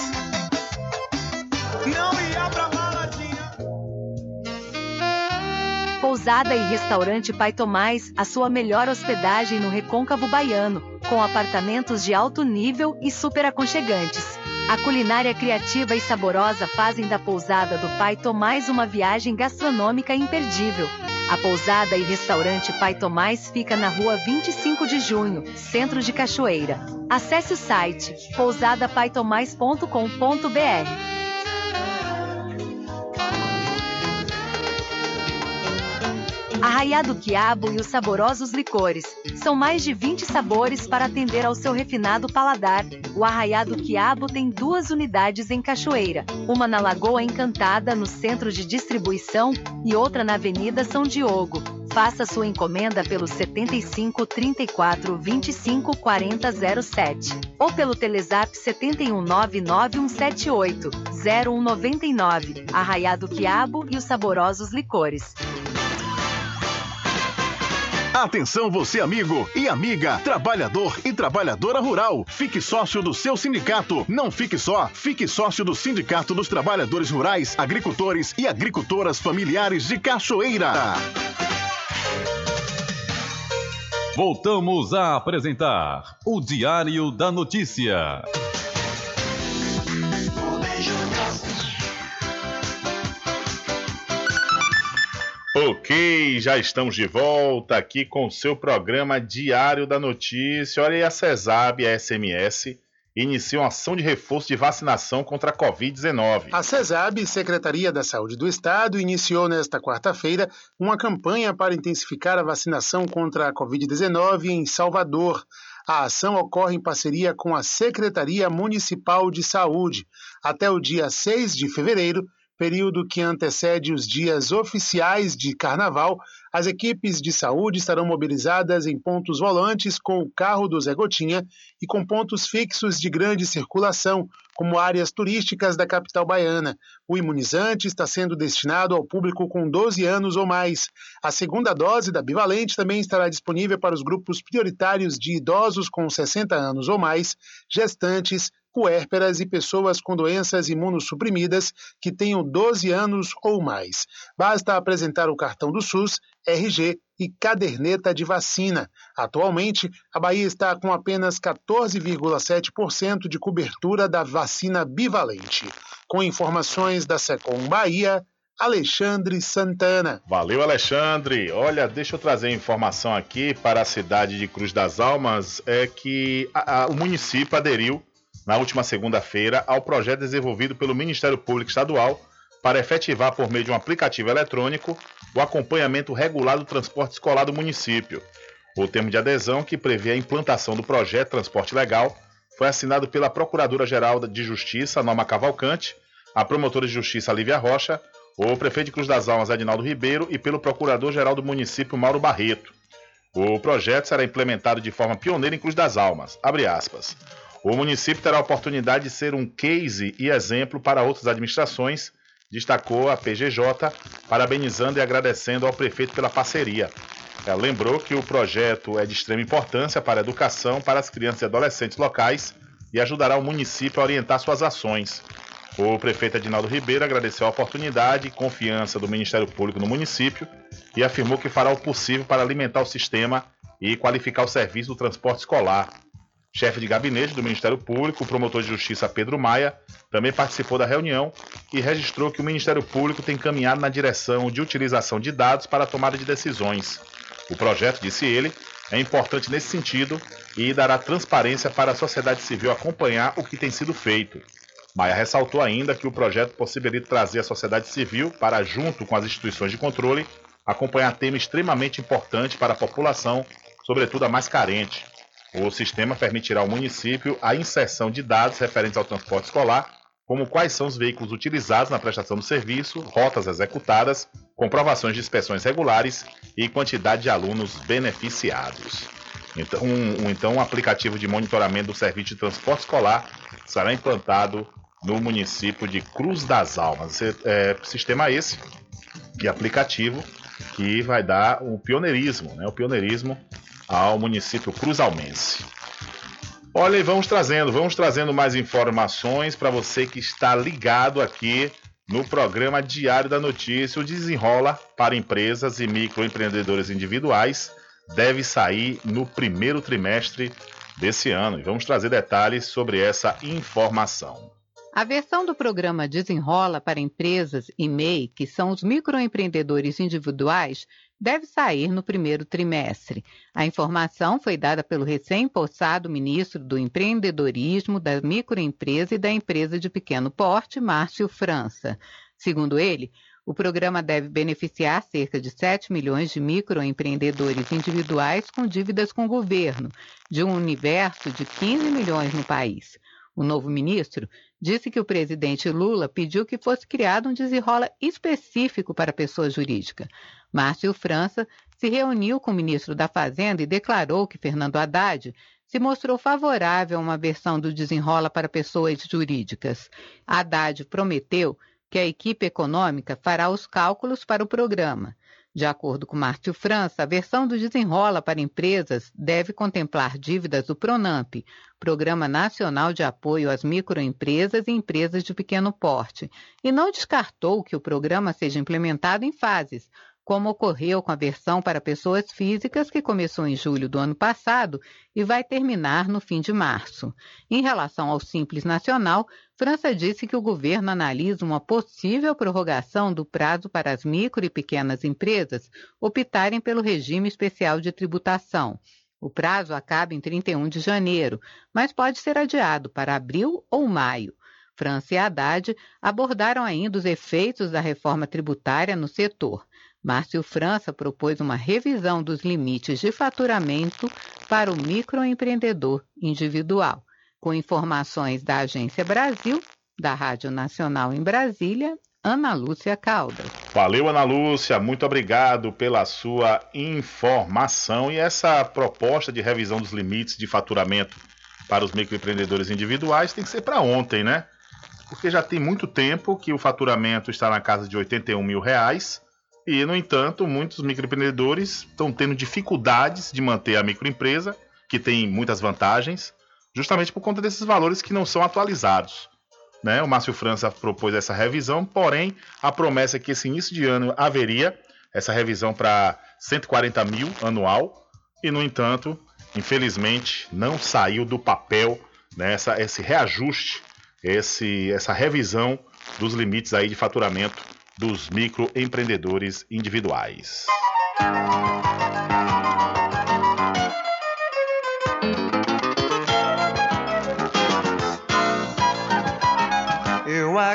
Não ia Pousada e Restaurante Pai Tomás, a sua melhor hospedagem no Recôncavo Baiano, com apartamentos de alto nível e super aconchegantes. A culinária criativa e saborosa fazem da Pousada do Pai Tomás uma viagem gastronômica imperdível. A Pousada e Restaurante Pai Tomás fica na rua 25 de junho, centro de Cachoeira. Acesse o site pousadapaitomais.com.br. Arraiá do Quiabo e os saborosos licores. São mais de 20 sabores para atender ao seu refinado paladar. O Arraiá do Quiabo tem duas unidades em Cachoeira, uma na Lagoa Encantada, no centro de distribuição, e outra na Avenida São Diogo. Faça sua encomenda pelo 75 34 25 40 07 ou pelo Telezap 71 99178 0199. Arraiá do Quiabo e os saborosos licores. Atenção você amigo e amiga, trabalhador e trabalhadora rural. Fique sócio do seu sindicato. Não fique só, fique sócio do Sindicato dos Trabalhadores Rurais, Agricultores e Agricultoras Familiares de Cachoeira. Voltamos a apresentar o Diário da Notícia. Ok, já estamos de volta aqui com o seu programa Diário da Notícia. Olha aí, a CESAB a SMS iniciam ação de reforço de vacinação contra a Covid-19. A CESAB, Secretaria da Saúde do Estado, iniciou nesta quarta-feira uma campanha para intensificar a vacinação contra a Covid-19 em Salvador. A ação ocorre em parceria com a Secretaria Municipal de Saúde. Até o dia 6 de fevereiro, período que antecede os dias oficiais de carnaval, as equipes de saúde estarão mobilizadas em pontos volantes com o carro do Zé Gotinha e com pontos fixos de grande circulação, como áreas turísticas da capital baiana. O imunizante está sendo destinado ao público com 12 anos ou mais. A segunda dose da bivalente também estará disponível para os grupos prioritários de idosos com 60 anos ou mais, gestantes, puérperas e pessoas com doenças imunossuprimidas que tenham 12 anos ou mais. Basta apresentar o cartão do SUS, RG e caderneta de vacina. Atualmente, a Bahia está com apenas 14,7% de cobertura da vacina bivalente. Com informações da Secom Bahia, Alexandre Santana. Valeu, Alexandre. Olha, deixa eu trazer informação aqui para a cidade de Cruz das Almas, é que a- a- o município aderiu na última segunda-feira ao projeto desenvolvido pelo Ministério Público Estadual para efetivar por meio de um aplicativo eletrônico o acompanhamento regular do transporte escolar do município. O termo de adesão, que prevê a implantação do projeto Transporte Legal, foi assinado pela Procuradora-Geral de Justiça, Norma Cavalcante, a promotora de Justiça, Lívia Rocha, o prefeito de Cruz das Almas, Adinaldo Ribeiro, e pelo Procurador-Geral do município, Mauro Barreto. O projeto será implementado de forma pioneira em Cruz das Almas. O município terá a oportunidade de ser um case e exemplo para outras administrações, destacou a PGJ, parabenizando e agradecendo ao prefeito pela parceria. Ela lembrou que o projeto é de extrema importância para a educação para as crianças e adolescentes locais e ajudará o município a orientar suas ações. O prefeito Adinaldo Ribeiro agradeceu a oportunidade e confiança do Ministério Público no município e afirmou que fará o possível para alimentar o sistema e qualificar o serviço do transporte escolar. Chefe de gabinete do Ministério Público, o promotor de justiça Pedro Maia, também participou da reunião e registrou que o Ministério Público tem caminhado na direção de utilização de dados para a tomada de decisões. O projeto, disse ele, é importante nesse sentido e dará transparência para a sociedade civil acompanhar o que tem sido feito. Maia ressaltou ainda que o projeto possibilita trazer a sociedade civil para, junto com as instituições de controle, acompanhar tema extremamente importante para a população, sobretudo a mais carente. O sistema permitirá ao município a inserção de dados referentes ao transporte escolar, como quais são os veículos utilizados na prestação do serviço, rotas executadas, comprovações de inspeções regulares e quantidade de alunos beneficiados. Então, um, então, um aplicativo de monitoramento do serviço de transporte escolar será implantado no município de Cruz das Almas. É, sistema esse e aplicativo que vai dar o pioneirismo, né, o pioneirismo ao município cruzalmense. Olha, e vamos trazendo, vamos trazendo mais informações para você que está ligado aqui no programa Diário da Notícia. O Desenrola para empresas e microempreendedores individuais deve sair no primeiro trimestre desse ano. E vamos trazer detalhes sobre essa informação. A versão do programa Desenrola para empresas e MEI, que são os microempreendedores individuais, deve sair no primeiro trimestre. A informação foi dada pelo recém-possado ministro do Empreendedorismo, da Microempresa e da Empresa de Pequeno Porte, Márcio França. Segundo ele, o programa deve beneficiar cerca de 7 milhões de microempreendedores individuais com dívidas com o governo, de um universo de 15 milhões no país. O novo ministro disse que o presidente Lula pediu que fosse criado um desenrola específico para pessoa jurídica. Márcio França se reuniu com o ministro da Fazenda e declarou que Fernando Haddad se mostrou favorável a uma versão do desenrola para pessoas jurídicas. Haddad prometeu que a equipe econômica fará os cálculos para o programa. De acordo com Márcio França, a versão do Desenrola para Empresas deve contemplar dívidas do PRONAMP, Programa Nacional de Apoio às Microempresas e Empresas de Pequeno Porte, e não descartou que o programa seja implementado em fases, como ocorreu com a versão para pessoas físicas, que começou em julho do ano passado e vai terminar no fim de março. Em relação ao Simples Nacional, França disse que o governo analisa uma possível prorrogação do prazo para as micro e pequenas empresas optarem pelo regime especial de tributação. O prazo acaba em 31 de janeiro, mas pode ser adiado para abril ou maio. França e Haddad abordaram ainda os efeitos da reforma tributária no setor. Márcio França propôs uma revisão dos limites de faturamento para o microempreendedor individual. Com informações da Agência Brasil, da Rádio Nacional em Brasília, Ana Lúcia Caldas. Valeu, Ana Lúcia, muito obrigado pela sua informação. E essa proposta de revisão dos limites de faturamento para os microempreendedores individuais tem que ser para ontem, né? Porque já tem muito tempo que o faturamento está na casa de 81 mil reais e, no entanto, muitos microempreendedores estão tendo dificuldades de manter a microempresa, que tem muitas vantagens, justamente por conta desses valores que não são atualizados. Né? O Márcio França propôs essa revisão, porém, a promessa é que esse início de ano haveria essa revisão para 140 mil anual, e, no entanto, infelizmente, não saiu do papel né, essa, esse reajuste, esse, essa revisão dos limites aí de faturamento dos microempreendedores individuais. Eu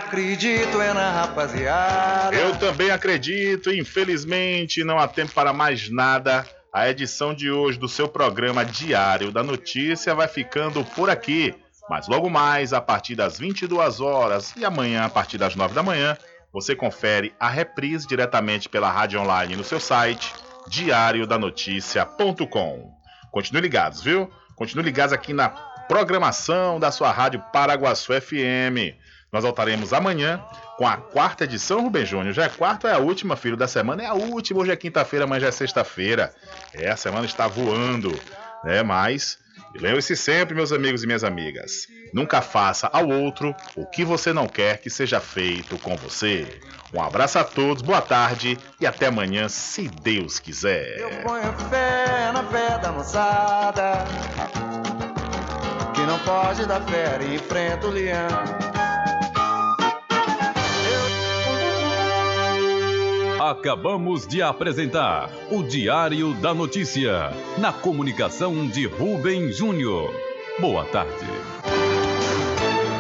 acredito é na rapaziada. Eu também acredito, infelizmente não há tempo para mais nada. A edição de hoje do seu programa Diário da Notícia vai ficando por aqui. Mas logo mais, a partir das 22 horas e amanhã, a partir das 9 da manhã, você confere a reprise diretamente pela rádio online no seu site diariodanoticia.com. Continue ligados, viu? Continue ligados aqui na programação da sua rádio Paraguaçu FM. Nós voltaremos amanhã com a quarta edição, Rubem Júnior. Já é quarta, é a última, filho da semana. É a última, hoje é quinta-feira, mas já é sexta-feira. É, a semana está voando, né? Mas lembre-se sempre, meus amigos e minhas amigas, nunca faça ao outro o que você não quer que seja feito com você. Um abraço a todos, boa tarde e até amanhã, se Deus quiser. Eu ponho fé na fé da moçada. que não pode dar fera e enfrenta o leão. Acabamos de apresentar o Diário da Notícia, na comunicação de Rubem Júnior. Boa tarde.